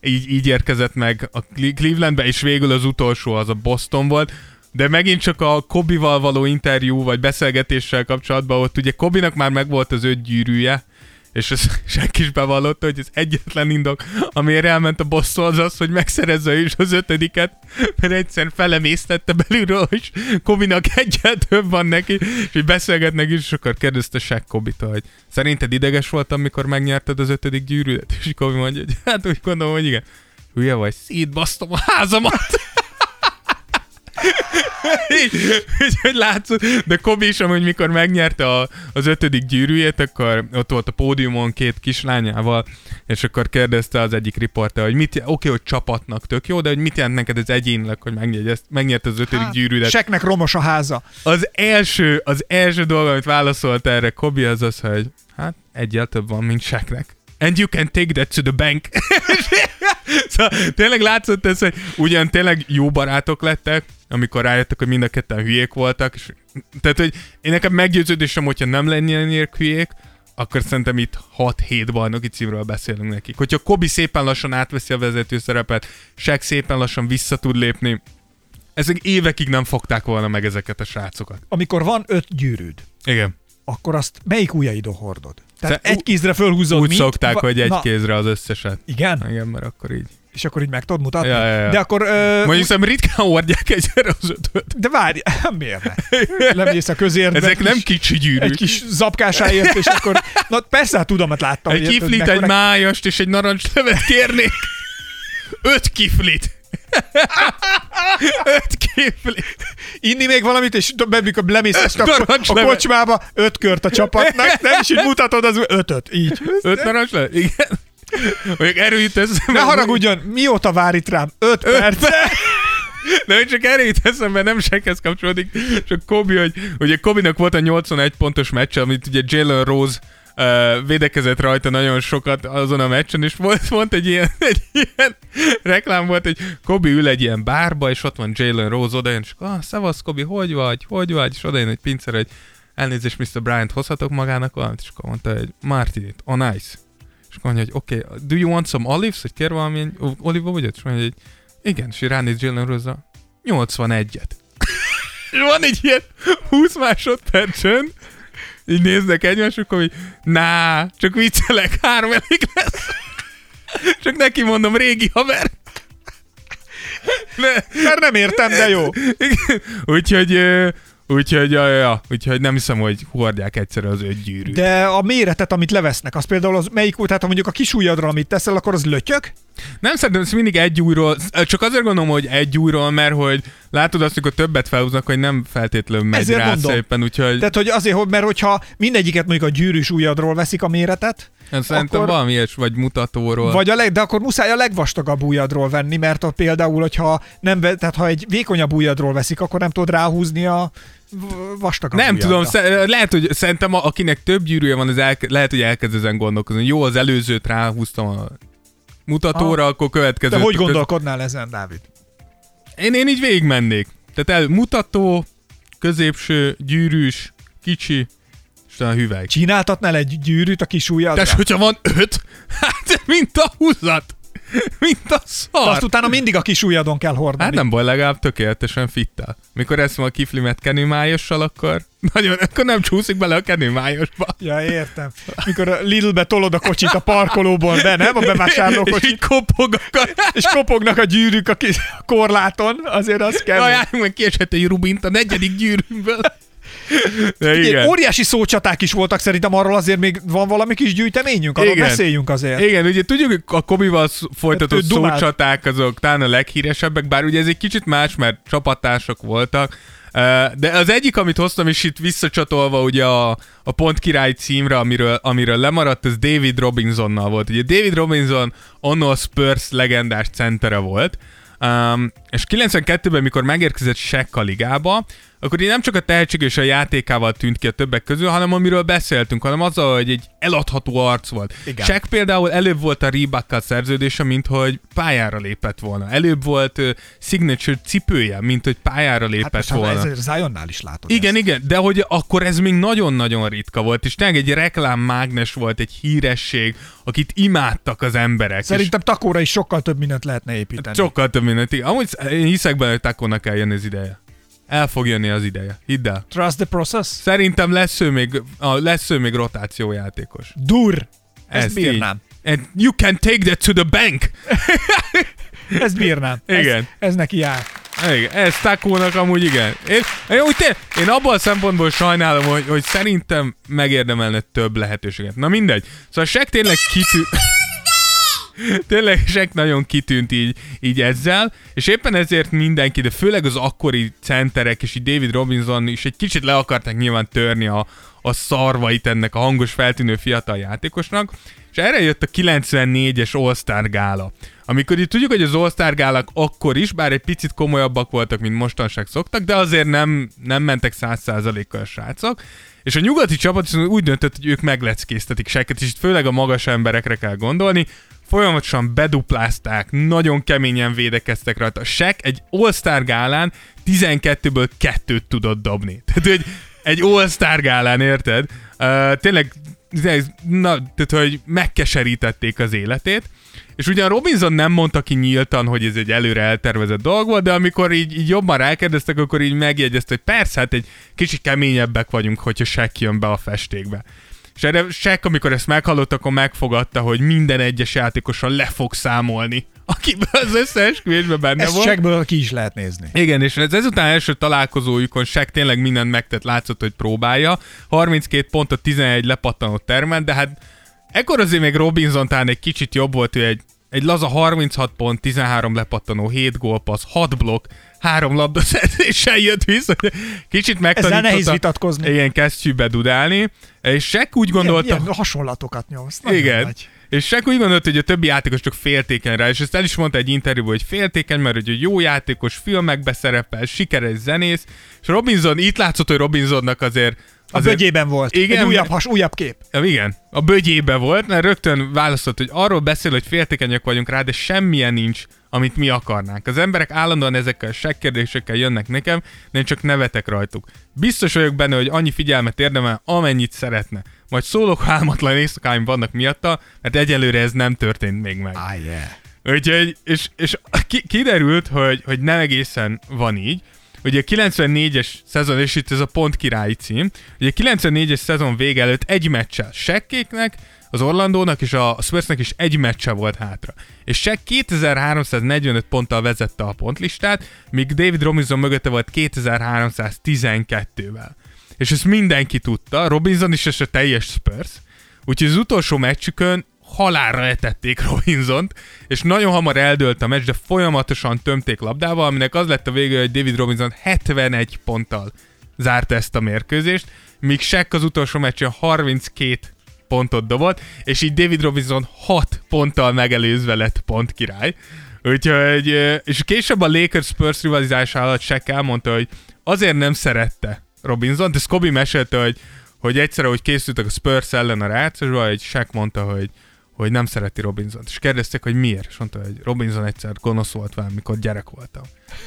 így, így érkezett meg a Cle- Clevelandbe, és végül az utolsó az a Boston volt, de megint csak a Kobival való interjú, vagy beszélgetéssel kapcsolatban, ott ugye Kobinak már megvolt az öt gyűrűje, és ez senki is bevallotta, hogy ez egyetlen indok, amiért elment a Boston az az, hogy megszerezze ő is az ötödiket, mert egyszer felemésztette belülről, hogy Kobinak egyel több van neki, és így beszélgetnek is, és akkor kérdezte Shaq Kobitól, hogy szerinted ideges voltam, mikor megnyerted az ötödik gyűrűt? És Kobi mondja, hogy hát úgy gondolom, hogy igen. Hülye vagy, szétbasztom a házamat. [laughs] így, így, hogy látszott, de Kobi is amúgy mikor megnyerte a, az ötödik gyűrűjét, akkor ott volt a pódiumon két kislányával, és akkor kérdezte az egyik riporter, hogy mit, oké, hogy csapatnak tök jó, de hogy mit jelent neked ez egyénileg, hogy megnyert, megnyert az ötödik hát, gyűrűdet. Seknek romos a háza. Az első, az első dolog, amit válaszolt erre Kobi, az az, hogy hát egyel több van, mint Seknek. and you can take that to the bank. [laughs] szóval tényleg látszott ez, hogy ugyan tényleg jó barátok lettek, amikor rájöttek, hogy mind a ketten hülyék voltak, és, tehát, hogy én nekem meggyőződésem, hogyha nem lennének hülyék, akkor szerintem itt 6-7 bajnoki címről beszélünk nekik. Hogyha Kobi szépen lassan átveszi a vezető szerepet, Shaq szépen lassan vissza tud lépni, ezek évekig nem fogták volna meg ezeket a srácokat. Amikor van öt gyűrűd, Igen. akkor azt melyik ujjaidon hordod? Tehát Te- egy kézre fölhúzod Úgy mint, szokták, va- hogy egy Na, kézre az összeset. Igen? Igen, mert akkor így. És akkor így meg tudod mutatni? Ja, ja, ja. De akkor... Ö, Mondjuk szerintem ritkán hordják egyre az ötöt. de várj, [laughs] miért ne? Lemész a közértbe. Ezek nem kicsi gyűrűk. Egy kis zapkásáért, és akkor... Na persze, hát tudom, hát láttam. Egy hogy kiflit, egy mekkora- májast és egy narancslevet kérnék. Öt kiflit. [laughs] Öt kiflit. Inni még valamit, és be- mikor lemész a, a kocsmába, öt kört a csapatnak, nem is így mutatod az ötöt, így. Öt narancslevet? Igen. Mondjuk erről jut eszembe. Ne haragudjon, mióta vár itt rám? Öt, Öt perc. De hogy csak erre jut eszembe, nem sekhez kapcsolódik, csak Kobi, hogy ugye Kobinak volt a 81 pontos meccs, amit ugye Jalen Rose uh, védekezett rajta nagyon sokat azon a meccsen, és volt, volt egy ilyen, egy ilyen reklám volt, hogy Kobi ül egy ilyen bárba, és ott van Jalen Rose, oda jön, és ah, szevasz Kobi, hogy vagy, hogy vagy, és oda jön egy pincér, hogy elnézést Mr. Bryant, hozhatok magának valamit, és akkor mondta, hogy Martinit, on ice. És mondja, hogy oké, okay, do you want some olives, hogy kér valamilyen olívabogyat? És mondja, hogy igen, és így ránéz Jalen Rose 81-et. [laughs] És van egy ilyen 20 másodpercen, így néznek egymásra, akkor ná, csak viccelek, három elég lesz. [laughs] Csak neki mondom, régi haver. [laughs] Ne. Mert nem értem, de jó. Úgyhogy, úgyhogy, ja, ja, úgyhogy nem hiszem, hogy hordják egyszerre az öt gyűrűt. De a méretet, amit levesznek, az például az melyik, tehát ha mondjuk a kis ujjadra, amit teszel, akkor az lötyök? Nem szerintem ez mindig egy újról, csak azért gondolom, hogy egy újról, mert hogy látod azt, hogy többet felhúznak, hogy nem feltétlenül megy Ezért rá mondom. szépen, úgyhogy Tehát, hogy azért, hogy- mert hogyha mindegyiket mondjuk a gyűrűs ujjadról veszik a méretet, hát szerintem akkor- valami ilyes, vagy mutatóról. vagy a leg, de akkor muszáj a legvastagabb ujjadról venni, mert ott például, hogyha nem, tehát ha egy vékonyabb ujjadról veszik, akkor nem tudod ráhúzni a vastagabb Nem ujjadra. tudom, sze- lehet, hogy szerintem a- akinek több gyűrűje van, az elke- lehet, hogy elkezd ezen gondolkozni. Jó, az előzőt ráhúztam a mutatóra, Ah. akkor következő. De hogy gondolkodnál ezen, Dávid? Én, én így végigmennék. Tehát el, mutató, középső, gyűrűs, kicsi, és utána hüvelyk. Csináltatnál egy gyűrűt a kis ujjadra? Tehát, hogyha van öt, hát mint a húzat. Mint a szar. Azt utána mindig a kis ujjadon kell hordani. Hát nem baj, legalább tökéletesen fittel. Mikor eszem a kiflimet kenőmájossal, akkor nagyon, akkor nem csúszik bele a kenőmájosba. Ja, értem. Mikor a Lidlbe tolod a kocsit a parkolóból be, nem? A És bevásárlókocsit, így kopog a és kopognak a gyűrűk a kis korláton, azért az kell. Ajánljuk meg kiesett egy rubint a negyedik gyűrűmből. [laughs] De Igen. Óriási szócsaták is voltak szerintem arról azért még van valami kis gyűjteményünk, arról Igen. beszéljünk azért. Igen, ugye tudjuk, hogy a Kobival folytatott Hát szócsaták azok talán a leghíresebbek, bár ugye ez egy kicsit más, mert csapattársak voltak. De az egyik, amit hoztam, és itt visszacsatolva ugye a, a Pont Király címre, amiről, amiről lemaradt, az David Robinsonnal volt. Ugye David Robinson annó a Spurs legendás centere volt, Um, és 92-ben, mikor megérkezett Shaq a ligába, akkor így nem csak a tehetség és a játékával tűnt ki a többek közül, hanem amiről beszéltünk, hanem azzal, hogy egy eladható arc volt. Igen. Shaq például előbb volt a Reebokkal szerződése, mint hogy pályára lépett volna. Előbb volt uh, signature cipője, mint hogy pályára lépett Hát volna. ez Zionnál is látod. Igen, ezt. igen, de hogy akkor ez még nagyon-nagyon ritka volt, és tényleg egy reklámmágnes volt, egy híresség, akit imádtak az emberek. és- Szerintem takóra is sokkal több mindent lehetne építeni. Sokkal több mindent. Amúgy hiszek benne, hogy Takónak kell jönni az ideje. El fog jönni az ideje. Hidd el. Trust the process? Szerintem lesz ő még, a, lesz ő még rotációjátékos. Dur! Ezt Ezt bírnám. így. And you can take that to the bank. [laughs] Ezt bírnám. Igen. Ez, ez neki jár. Igen, ez Takónak amúgy igen. Én, én, úgy té- én abban a szempontból sajnálom, hogy, hogy szerintem megérdemelne több lehetőséget. Na mindegy. Szóval Shaq tényleg kitű... Tényleg Shaq nagyon kitűnt így, így ezzel, és éppen ezért mindenki, de főleg az akkori centerek, és így David Robinson is egy kicsit le akarták nyilván törni a, a szarvait ennek a hangos feltűnő fiatal játékosnak, és erre jött a 94-es All-Star gála, amikor itt tudjuk, hogy az All-Star gálak akkor is, bár egy picit komolyabbak voltak, mint mostanság szoktak, de azért nem, nem mentek száz százalékkal a srácok, és a nyugati csapat viszont úgy döntött, hogy ők megleckéztetik seket, és itt főleg a magas emberekre kell gondolni, folyamatosan beduplázták, nagyon keményen védekeztek rajta. Sek egy All-Star gálán 12-ből kettőt tudott dobni. [laughs] Tehát, hogy egy All-Star gálán, érted? Uh, tényleg, na, tehát, hogy megkeserítették az életét, és ugyan Robinson nem mondta ki nyíltan, hogy ez egy előre eltervezett dolog volt, de amikor így, így jobban rákérdeztek, akkor így megjegyezte, hogy persze, hát egy kicsit keményebbek vagyunk, hogyha Shaq jön be a festékbe. És erre Shaq, amikor ezt meghallott, akkor megfogadta, hogy minden egyes játékosan le fog számolni, akiben az összeesküvésben benne Ezt volt. checkből ki is lehet nézni. Igen, és ez ezután első találkozójukon Shaq tényleg mindent megtett, látszott, hogy próbálja. 32 pontot, 11 lepattanott termelt, de hát ekkor azért még Robinson talán egy kicsit jobb volt, ő egy, egy laza 36 pont, 13 lepattanó, 7 gólpassz, 6 blokk, 3 labda szerzéssel jött vissza. Kicsit megtanította. nehéz vitatkozni. Igen, kesztyűbe dudálni. És Shaq úgy gondolta... Ilyen, ilyen hasonlatokat nyomsz. Nagyon Igen. Nagy. És Shaq úgy gondolt, hogy a többi játékos csak féltékeny rá, és ezt el is mondta egy interjúban, hogy féltékeny, mert hogy jó játékos, filmekbe szerepel, sikeres zenész, és Robinson, itt látszott, hogy Robinsonnak azért... A azért bögyében volt. Igen, Egy újabb, has, újabb kép. Ja, igen, a bögyébe volt, mert rögtön válaszolt, hogy arról beszél, hogy féltékenyek vagyunk rá, de semmilyen nincs, amit mi akarnánk. Az emberek állandóan ezekkel a segkérdésekkel jönnek nekem, de én csak nevetek rajtuk. Biztos vagyok benne, hogy annyi figyelmet érdemel, amennyit szeretne. Majd szólok, ha álmatlan éjszakáim vannak miatta, mert egyelőre ez nem történt még meg. Ah, yeah. Úgyhogy, és, és ki, kiderült, hogy, hogy nem egészen van így. Ugye a 94-es szezon, és itt ez a pont királyi cím, ugye a 94-es szezon vége előtt egy meccsel Sekkéknek, az Orlandónak és a Spursnek is egy meccse volt hátra. És Shaq 2345 ponttal vezette a pontlistát, míg David Robinson mögötte volt 2312-vel. És ezt mindenki tudta, Robinson is és a teljes Spurs, úgyhogy az utolsó meccsükön halálra etették Robinsont, és nagyon hamar eldőlt a meccs, de folyamatosan tömték labdával, aminek az lett a vége, hogy David Robinson 71 ponttal zárta ezt a mérkőzést, míg Shaq az utolsó meccsen 32 pontot dobott, és így David Robinson 6 ponttal megelőzve lett pont király. Úgyhogy, és később a Lakers Spurs rivalizása alatt Shaq elmondta, hogy azért nem szerette Robinson, ezt Kobe mesélte, hogy, hogy egyszer, hogy készültek a Spurs ellen a rácosba, hogy Shaq mondta, hogy hogy nem szereti robinson És kérdezték, hogy miért. És mondta, hogy Robinson egyszer gonosz volt velem, mikor gyerek voltam.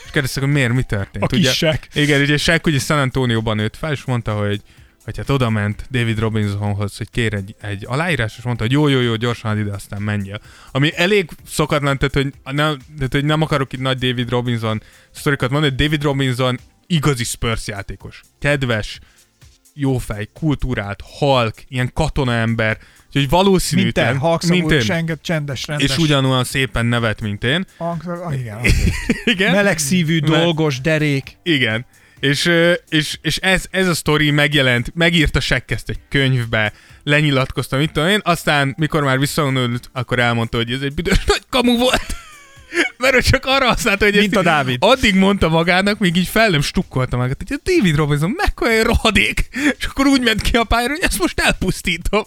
És kérdezték, hogy miért, mi történt. A kis Shaq. Igen, ugye Shaq ugye San Antonio-ban nőtt fel, és mondta, hogy hogy hát oda ment David Robinsonhoz, hogy kér egy, egy aláírás, és mondta, hogy jó, jó, jó, gyorsan ide, aztán menjél. Ami elég szokatlan, tehát hogy nem, tehát, hogy nem akarok itt nagy David Robinson sztorikat mondani, hogy David Robinson igazi Spurs játékos. Kedves, jófej, kultúrált, halk, ilyen katonaember, úgyhogy valószínű, Mint te, mint én, és enged csendes, rendes. és ugyanolyan szépen nevet, mint én. Hang, ah, igen. [laughs] Igen? Melegszívű, Me- dolgos, derék. Igen. És, és, és ez, ez a sztori megjelent, megírta Shaq ezt egy könyvbe, lenyilatkozta, mit tudom én, aztán mikor már visszavonult, akkor elmondta, hogy ez egy büdös nagy kamu volt. Mert ő csak arra használta, hogy Mint a Dávid. Addig mondta magának, míg így fel nem stukkolta magát, hogy a David Robinson mekkora egy rohadék, és akkor úgy ment ki a pályára, hogy ezt most elpusztítom.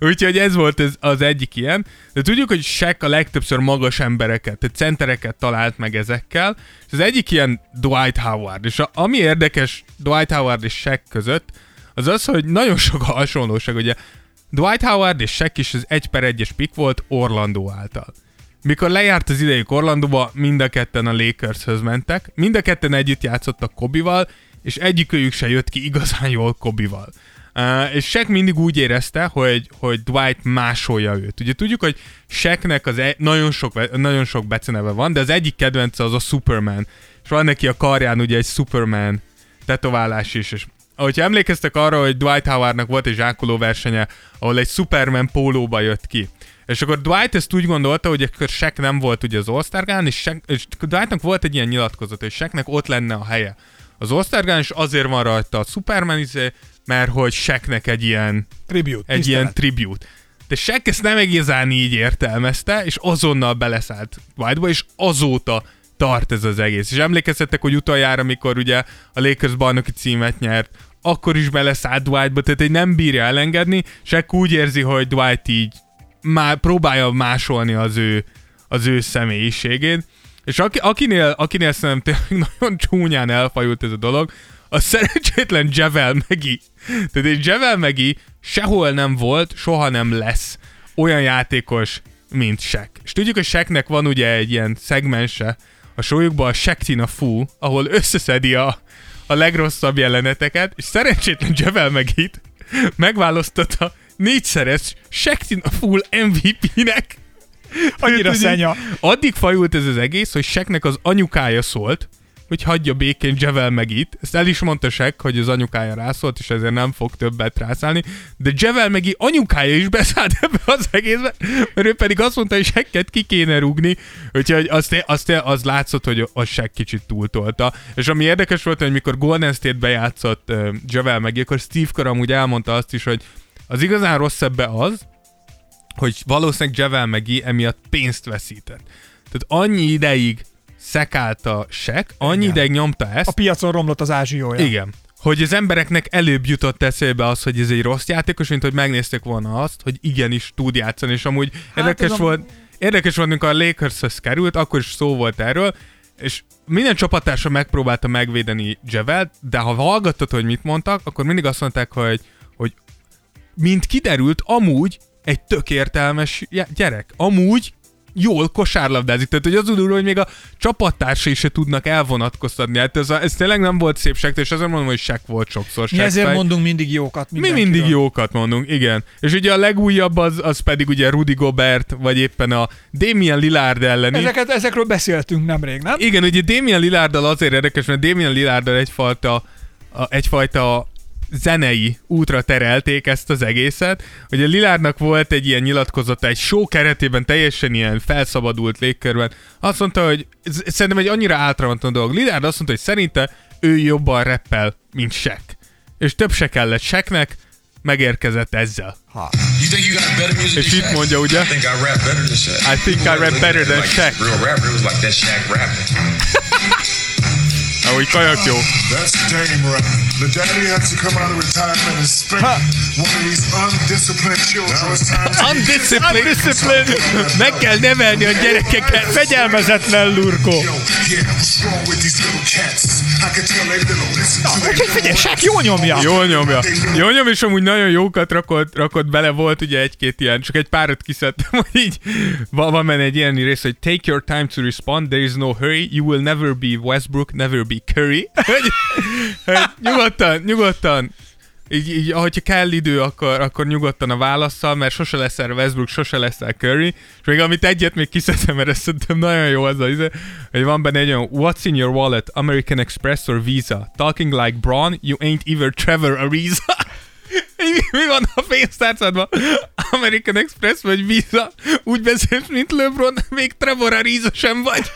Úgyhogy ez volt ez, az egyik ilyen. De tudjuk, hogy Shaq a legtöbbször magas embereket, tehát centereket talált meg ezekkel, és az egyik ilyen Dwight Howard, és a, ami érdekes Dwight Howard és Shaq között, az az, hogy nagyon sok a hasonlóság, ugye Dwight Howard és Shaq is az egy per egyes pick volt Orlandó által. Mikor lejárt az idejük Orlandóba, mind a ketten a Lakershöz mentek, mind a ketten együtt játszottak Kobival, és egyikőjük se jött ki igazán jól Kobival. Uh, és Shaq mindig úgy érezte, hogy, hogy Dwight másolja őt. Ugye tudjuk, hogy Shaqnek az e- nagyon, sok, nagyon sok beceneve van, de az egyik kedvence az a Superman. És van neki a karján ugye egy Superman tetoválás is, és ahogy emlékeztek arra, hogy Dwight Howardnak volt egy zsákoló versenye, ahol egy Superman pólóba jött ki. És akkor Dwight ezt úgy gondolta, hogy akkor Shaq nem volt ugye az all és, Shaq, és Dwightnak volt egy ilyen nyilatkozat, hogy Shaqnek ott lenne a helye az all és azért van rajta a Superman izé, mert hogy Shaqnek egy ilyen, Tribute. egy tisztelet. ilyen tribute. De Shaq ezt nem egészen így értelmezte, és azonnal beleszállt Dwightba, és azóta tart ez az egész. És emlékeztettek, hogy utoljára, mikor ugye a Lakers bajnoki címet nyert, akkor is beleszállt Dwightba, tehát egy nem bírja elengedni, Shaq úgy érzi, hogy Dwight így már próbálja másolni az ő, az ő személyiségét. És aki, akinél, akinél szerintem tényleg [laughs] nagyon csúnyán elfajult ez a dolog, a szerencsétlen Javel Megi. Tehát egy Javel Megi sehol nem volt, soha nem lesz olyan játékos, mint Shaq. És tudjuk, hogy Shaqnek van ugye egy ilyen szegmense a sójukban, a Shaqtina Fu, ahol összeszedi a, a legrosszabb jeleneteket, és szerencsétlen Javel Megit megválasztotta négyszeres Shaqtina Full MVP-nek. Annyira Hogy szenya. Addig fajult ez az egész, hogy Shaqnek az anyukája szólt, hogy hagyja békén Javel Megit. Ezt el is mondta Shaq, hogy az anyukája rászólt, és ezért nem fog többet rászállni. De Javel Megi anyukája is beszállt ebbe az egészbe, mert ő pedig azt mondta, hogy Shaqet ki kéne rúgni, úgyhogy azt, azt, az látszott, hogy a Shaq kicsit túltolta. És ami érdekes volt, hogy mikor Golden State bejátszott uh, Javel Megi, akkor Steve Kerr amúgy elmondta azt is, hogy az igazán rossz ebbe az, hogy valószínűleg Javel Megi emiatt pénzt veszített. Tehát annyi ideig szekálta Sek, annyi Igen. ideig nyomta ezt. A piacon romlott az ázsiója. Igen. Hogy az embereknek előbb jutott eszébe az, hogy ez egy rossz játékos, mint hogy megnézték volna azt, hogy igenis tud játszani, és amúgy hát érdekes a- volt, érdekes volt, amikor a Lakershez került, akkor is szó volt erről, és minden csapattársa megpróbálta megvédeni Javel, de ha hallgattad, hogy mit mondtak, akkor mindig azt mondták, hogy mint kiderült, amúgy egy tök értelmes gyerek. Amúgy jól kosárlabdázik. Tehát, hogy az úgy hogy még a csapattársai se tudnak elvonatkoztatni. Hát ez, a, ez tényleg nem volt szép Shaq, és azért mondom, hogy Shaq volt sokszor. Mi ezért fej. mondunk mindig jókat Mi mindig jókat mondunk, igen. És ugye a legújabb az, az pedig ugye Rudy Gobert, vagy éppen a Damian Lillard elleni. Ezeket, ezekről beszéltünk nemrég, nem? Igen, ugye Damian Lillarddal azért érdekes, mert Damian Lillarddal egyfajta, a, egyfajta zenei útra terelték ezt az egészet. Ugye Lillardnak volt egy ilyen nyilatkozata, egy show keretében teljesen ilyen felszabadult légkörben. Azt mondta, hogy szerintem egy annyira általános dolog. Lillard azt mondta, hogy szerinte ő jobban reppel, mint Shaq. És több se kellett Shaqnek, megérkezett ezzel. Music És itt mondja, ugye? I think I rap better than Shaq. I think I rap better than Shaq. Real rapper, it was like that Shaq rapping. [laughs] Ahogy kajak jó. That's Dame running. The daddy had to come out of retirement and spank one of these undisciplined children. Now it's time to Undisciplined. Undisciplined. Meg kell nevelni a gyerekeket. Fegyelmezetlen lurkó. Yo, yeah, what's wrong with these little cats? I can tell they little listen to Úgyhogy figyelj, Shaq jó nyomja. Jól nyomja. Jól nyom, és amúgy nagyon jókat rakott, rakott bele, volt ugye egy-két ilyen, csak egy párat kiszedtem, [laughs] hogy így van, van benne egy ilyen rész, hogy take your time to respond, there is no hurry, you will never be Westbrook, never be Curry. [laughs] Hogy, hogy nyugodtan, nyugodtan, így, így, ahogyha kell idő, akkor, akkor nyugodtan a válaszsal, mert sose leszel Westbrook, sose leszel Curry, és még amit egyet még kiszedtem, mert ezt szerintem nagyon jó az, az hogy van benne egy olyan What's in your wallet, American Express or Visa? Talking like Braun, you ain't either Trevor Ariza. [laughs] mi van a pénztárcádban? American Express vagy Visa? Úgy beszélsz, mint LeBron, még Trevor Ariza sem vagy.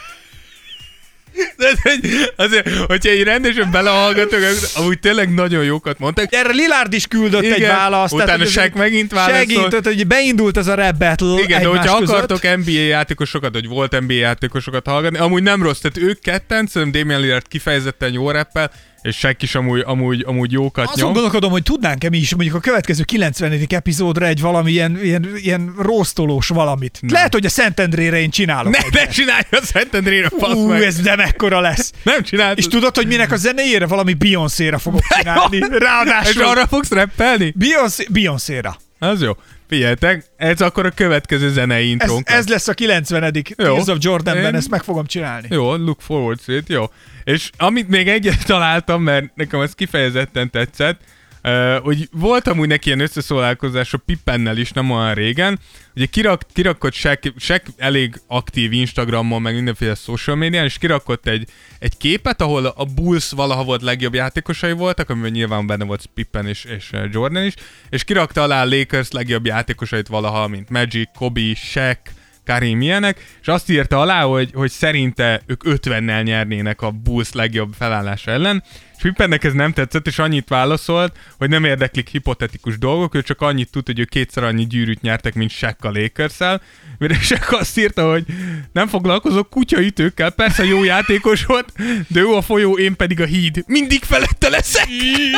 De egy- azért, hogyha így rendesen belehallgatok, amúgy tényleg nagyon jókat mondtak. Erre Lillard is küldött Igen, egy választ. utána hogy ez- Shaq megint válaszolt. Segített, hogy beindult ez a rap battle Igen, de hogyha között. akartok NBA játékosokat, vagy volt NBA játékosokat hallgatni, amúgy nem rossz, tehát ők ketten, szerintem Damian Lillard kifejezetten jó rappel, és Shaq is amúgy, amúgy, amúgy jókat Azon nyom. gondolkodom, hogy tudnánk-e mi is mondjuk a következő 90. epizódra egy valami ilyen, ilyen, ilyen róztolós valamit. Nem. Lehet, hogy a Szentendrére én csinálok. Ne, ne csinálj a Szentendrére, fasz Ú, meg. ez de mekkora lesz. Nem csináltad. És tudod, hogy minek a zenéjére valami Beyoncé-ra fogok [laughs] csinálni. És Ráadásul arra fogsz rappelni? Beyoncé, Beyoncé-ra. Az jó. Figyeljetek, ez akkor a következő zenei Ez, intrónk. ez lesz a 90. Tears of Jordanben, Én- ezt meg fogom csinálni. Jó, look forward to it, jó. És amit még egyet találtam, mert nekem ez kifejezetten tetszett, Uh, hogy volt amúgy neki ilyen összeszólálkozás a Pippennel is nem olyan régen. Ugye kirak, kirakott Shaq, Shaq elég aktív Instagramon, meg mindenféle social médián, és kirakott egy, egy képet, ahol a Bulls valaha volt legjobb játékosai voltak, amiben nyilván benne volt Pippen és, és Jordan is, és kirakta alá a Lakers legjobb játékosait valaha, mint Magic, Kobe, Shaq, Karim ilyenek, és azt írta alá, hogy, hogy szerinte ők 50-nel nyernének a Bulls legjobb felállása ellen, és Pippennek ez nem tetszett, és annyit válaszolt, hogy nem érdeklik hipotetikus dolgok, ő csak annyit tud, hogy ők kétszer annyi gyűrűt nyertek, mint Shaq a lakers mire Shaq azt írta, hogy nem foglalkozok kutyaütőkkel, persze jó játékos volt, de ő a folyó, én pedig a híd. Mindig felette leszek!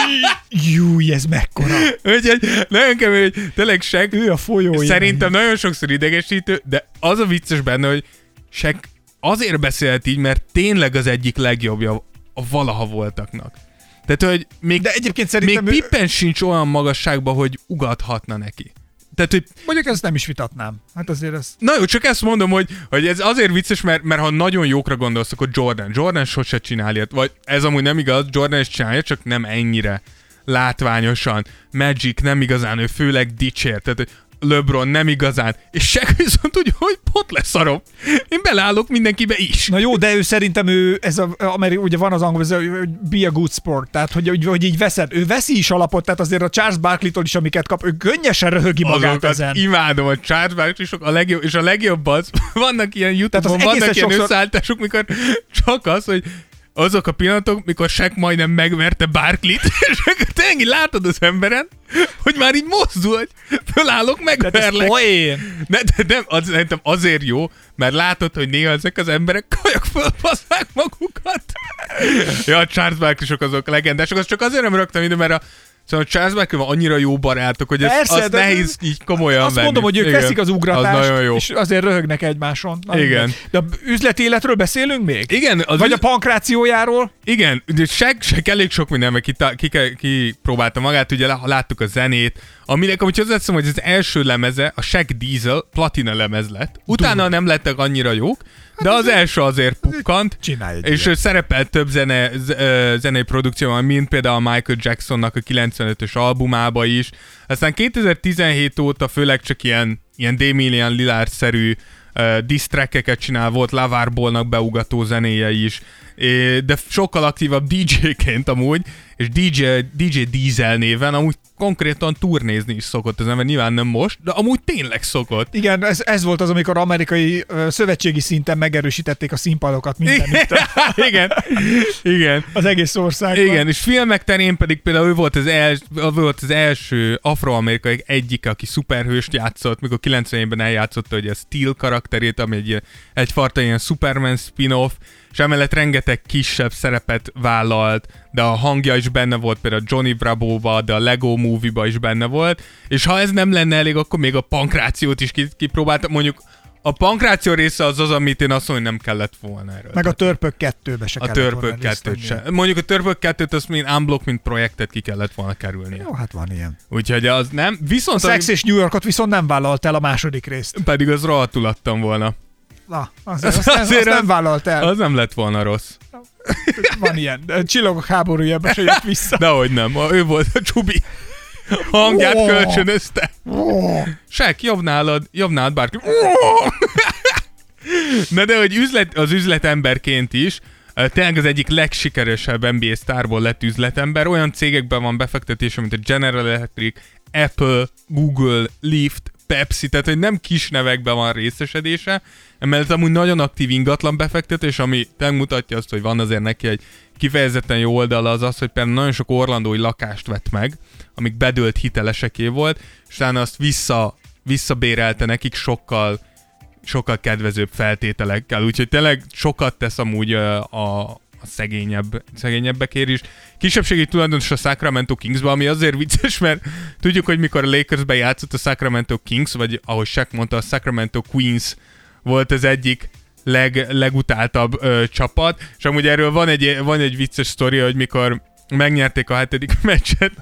[laughs] Júj, ez mekkora. Úgyhogy nagyon kemény, hogy tényleg Shaq Ő a folyó. Szerintem nagyon sokszor idegesítő, de az a vicces benne, hogy Sek azért beszélt így, mert tényleg az egyik legjobbja a valaha voltaknak. Tehát, hogy még, De egyébként szerintem még ő- Pippen sincs olyan magasságban, hogy ugathatna neki. Tehát, hogy Mondjuk ezt nem is vitatnám. Hát azért ez... Na jó, csak ezt mondom, hogy, hogy ez azért vicces, mert, mert ha nagyon jókra gondolsz, akkor Jordan. Jordan sose csinál ilyet. Vagy ez amúgy nem igaz, Jordan is csinálja, csak nem ennyire látványosan. Magic nem igazán, ő főleg dicsér. Tehát hogy LeBron nem igazán. És Shaq viszont úgy, hogy pot leszarom. Én beleállok mindenkibe is. Na jó, de ő szerintem ő, ez a, ameri, ugye van az angol, ez a, be a good sport, tehát hogy, hogy, hogy így veszed, ő veszi is alapot, tehát azért a Charles Barkley-tól is, amiket kap, ő könnyesen röhögi magát Azokat ezen. imádom, a Charles Barkley-sok a legjobb, és a legjobb az, [laughs] vannak ilyen youtube vannak ilyen sokszor- összeállítások, mikor csak az, hogy azok a pillanatok, mikor Shaq majdnem megverte Barkley-t, [laughs] és akkor tényleg így látod az emberen, hogy már így mozdul, hogy fölállok, megverlek. Ne, de nem, az, szerintem azért jó, mert látod, hogy néha ezek az emberek kajak fölbasszák magukat. ja, a Charles Barkley-sok azok legendások, az csak azért nem rögtem ide, mert a Szóval Charles van annyira jó barátok, hogy ez, Persze, az de- nehéz így komolyan Azt venni. mondom, hogy ők Igen, veszik az ugratást, Az jó. és azért röhögnek egymáson. Na, Igen. mindegy. De üzleti életről beszélünk még? Igen, az Vagy üz- a pankrációjáról? Igen, de se, se elég sok mindenben ki, ki, ki, ki magát, ugye lá- láttuk a zenét, aminek, amit hozzáteszem, hogy az első lemeze, a Shaq Diesel platina lemez lett. Utána nem lettek annyira jók, de az első azért pukkant, és ilyet. szerepelt több zene, zenei produkcióban, mint például a Michael Jacksonnak a 95-ös albumába is. Aztán 2017 óta főleg csak ilyen, ilyen Damien Lillard-szerű uh, disztrekkeket csinál, volt Lavar Ballnak beugató zenéje is, É, de sokkal aktívabb DJ-ként amúgy, és DJ, DJ Diesel néven amúgy konkrétan turnézni is szokott az ember, nyilván nem most, de amúgy tényleg szokott. Igen, ez, ez volt az, amikor amerikai ö, szövetségi szinten megerősítették a színpadokat mindenütt [laughs] igen, igen. az egész országban. Igen, és filmek terén pedig például ő volt az, els, ő volt az első afroamerikai egyik, aki szuperhőst játszott, mikor 90-ben eljátszotta ugye a Steel karakterét, ami egy, egyfajta ilyen Superman spin-off, és emellett rengeteg kisebb szerepet vállalt, de a hangja is benne volt, például Johnny Bravo-ba, de a Lego Movie-ba is benne volt, és ha ez nem lenne elég, akkor még a pankrációt is ki- kipróbáltam, mondjuk a pankráció része az az, amit én azt mondom, hogy nem kellett volna erről. Meg a törpök kettőbe se A törpök kettőt se. Mondjuk a törpök kettőt, azt mint unblock, mint projektet ki kellett volna kerülnie. Jó, hát van ilyen. Úgyhogy az nem. Viszont A Sex és New Yorkot viszont nem vállalt el a második részt. pedig az rohadtul adtam volna. Na, azért, azt, nem, azt Azért nem az- vállalt el. Az nem lett volna rossz. Van ilyen. Csillagok háborújába se jött vissza. [laughs] Dehogy nem, ő volt a csubi. Hangját Ó. kölcsönözte. Sek, jobb nálad, jobb nálad bárki. [laughs] Na de hogy üzlet, az üzletemberként is, tényleg az egyik legsikeresebb NBA sztárból lett üzletember. Olyan cégekben van befektetése, mint a General Electric, Apple, Google, Lyft, Pepsi, tehát hogy nem kis nevekben van részesedése, emellett amúgy nagyon aktív ingatlan befektetés, ami megmutatja azt, hogy van azért neki egy kifejezetten jó oldala az az, hogy például nagyon sok orlandói lakást vett meg, amik bedőlt hiteleseké volt, és utána azt vissza, visszabérelte nekik sokkal sokkal kedvezőbb feltételekkel, úgyhogy tényleg sokat tesz amúgy a, a szegényebb, szegényebbekért is. Kisebbségi tulajdonos a Sacramento Kingsban, ami azért vicces, mert tudjuk, hogy mikor a Lakersben játszott a Sacramento Kings, vagy ahogy Shaq mondta, a Sacramento Queens volt az egyik leg, legutáltabb ö, csapat, és amúgy erről van egy, van egy vicces sztoria, hogy mikor megnyerték a hetedik [laughs] meccset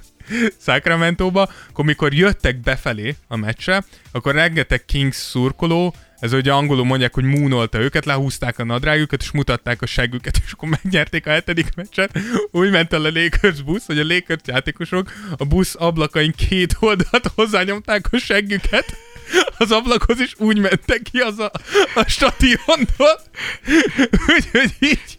Sacramento-ba, akkor mikor jöttek befelé a meccsre, akkor rengeteg Kings szurkoló, ez ugye angolul mondják, hogy moonolta őket, lehúzták a nadrágjukat, és mutatták a seggüket, és akkor megnyerték a hetedik meccset. Úgy ment el a Lakers busz, hogy a Lakers játékosok a busz ablakain két oldalt hozzányomták a seggüket az ablakhoz, és úgy mentek ki az a, a stadiontól. Úgyhogy így.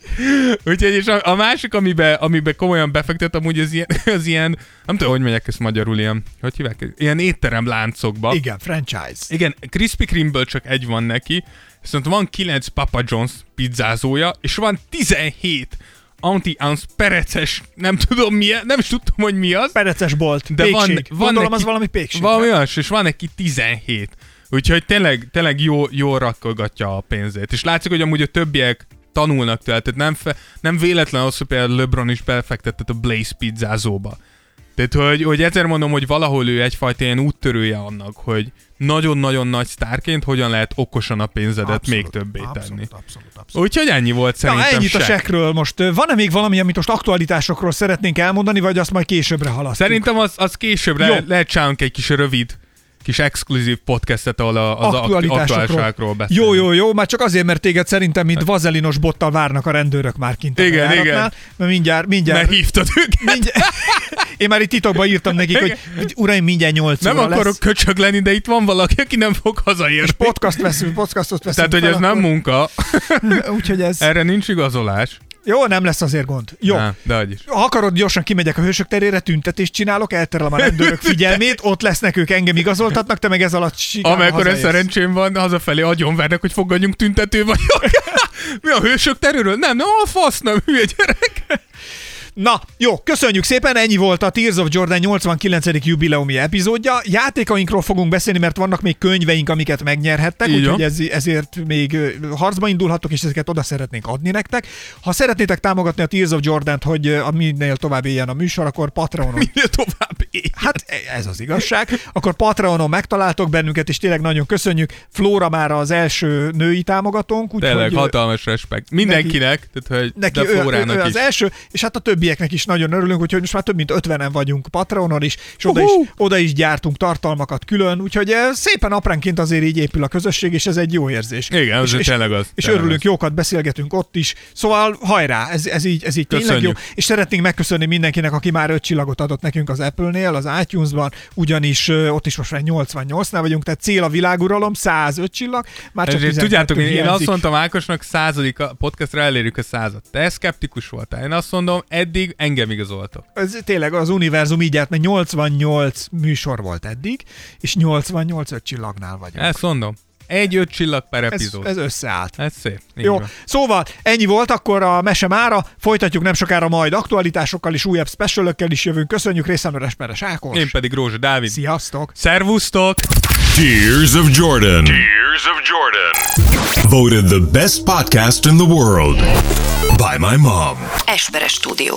Úgyhogy és a, a másik, amiben, amiben komolyan befektet, amúgy az ilyen, az ilyen, nem tudom, hogy mondják ezt magyarul, ilyen, hogy hívják, ilyen étterem láncokba. Igen, franchise. Igen, Krispy Kremeből csak egy van neki, viszont van 9 Papa John's pizzázója, és van 17 anti-ounce pereces, nem tudom mi, nem is tudtam, hogy mi az. Pereces bolt. De van, pékség. van Gondolom, neki, az valami pékség. Valami olyan, és van neki 17. Úgyhogy tényleg, tényleg jó, jó rakkolgatja a pénzét. És látszik, hogy amúgy a többiek tanulnak tőle, tehát nem, fe, nem véletlen az, hogy például LeBron is befektetett a Blaze pizzázóba. Tehát, hogy, hogy egyszer mondom, hogy valahol ő egyfajta ilyen úttörője annak, hogy nagyon-nagyon nagy sztárként hogyan lehet okosan a pénzedet Abszolút, még többé tenni. Abszolút, abszolút, abszolút. Úgyhogy ennyi volt Na, szerintem ennyit a Shaq. sekről most. Van-e még valami, amit most aktualitásokról szeretnénk elmondani, vagy azt majd későbbre halasztunk? Szerintem az, az később Jó. le, lehet csinálunk egy kis rövid, kis exkluzív podcastet, ahol az aktualitásokról, beszélünk. Jó, jó, jó, már csak azért, mert téged szerintem, mint vazelinos bottal várnak a rendőrök már kint Igen, igen. Mert mindjárt, mindjárt, Mert hívtad őket. mindjárt [laughs] én már itt titokban írtam nekik, hogy uraim, mindjárt 8 Nem akarok lesz. köcsög lenni, de itt van valaki, aki nem fog hazajönni. Podcast veszünk, podcastot veszünk Tehát, hogy ez nem akkor- munka, [laughs] Úgyhogy ez... erre nincs igazolás. Jó, nem lesz azért gond. Jó. Á, de is. Ha akarod, gyorsan kimegyek a hősök terére, tüntetést csinálok, elterelem a rendőrök [laughs] figyelmét, ott lesznek ők, engem igazoltatnak, te meg ez alatt sikán Amekkora hazaérsz. szerencsém van, hazafelé agyonvernek, hogy fogadjunk tüntető vagyok. [laughs] Mi a hősök terülről? Nem, nem, a fasz, nem, hülye gyerek. Na, jó, köszönjük szépen, ennyi volt a Tears of Jordan 89. jubileumi epizódja. Játékainkról fogunk beszélni, mert vannak még könyveink, amiket megnyerhettek, Így úgyhogy ez, ezért még harcba indulhatok, és ezeket oda szeretnénk adni nektek. Ha szeretnétek támogatni a Tears of Jordan-t, hogy minél tovább éljen a műsor, akkor Patreonon Minél tovább. Hát ez az igazság. Akkor Patreonon megtaláltok bennünket, és tényleg nagyon köszönjük. Flóra már az első női támogatónk, Tényleg, úgyhogy ö, hatalmas respekt. Mindenkinek, tehát, hogy neki de ő, ő, Flórának ő is. az első, és hát a többieknek is nagyon örülünk, úgyhogy most már több mint 50-en vagyunk Patreonon is, és oda is, oda is gyártunk tartalmakat külön, úgyhogy eh, szépen apránként azért így épül a közösség, és ez egy jó érzés. Igen, és, az és, tényleg az, És tényleg örülünk, az. jókat beszélgetünk ott is. Szóval hajrá, ez, ez így, ez így tényleg jó. Köszönjük. És szeretnénk megköszönni mindenkinek, aki már öt csillagot adott nekünk az Apple-nél, az iTunes-ban, ugyanis ott is most már 88-nál vagyunk, tehát cél a világuralom, 105 csillag, már csak Ezért 12 tudjátok, én, én azt mondtam Ákosnak századik a podcastra elérjük a százat. Te szkeptikus voltál. Én azt mondom, eddig engem igazoltok. ez tényleg az univerzum így járt, mert 88 műsor volt eddig, és 88 öt csillagnál vagyunk. Ezt mondom. Egy öt csillag per ez, epizód. ez összeállt. Ez szép. Így Jó, van. szóval ennyi volt akkor a mese mára, folytatjuk nem sokára majd aktualitásokkal is, újabb specialökkel is jövünk. Köszönjük részemről Esperes Ákos. Én pedig Rózsa Dávid. Sziasztok! Szervusztok! Tears of Jordan. Tears of Jordan. Voted the best podcast in the world by my mom. Esperes stúdió.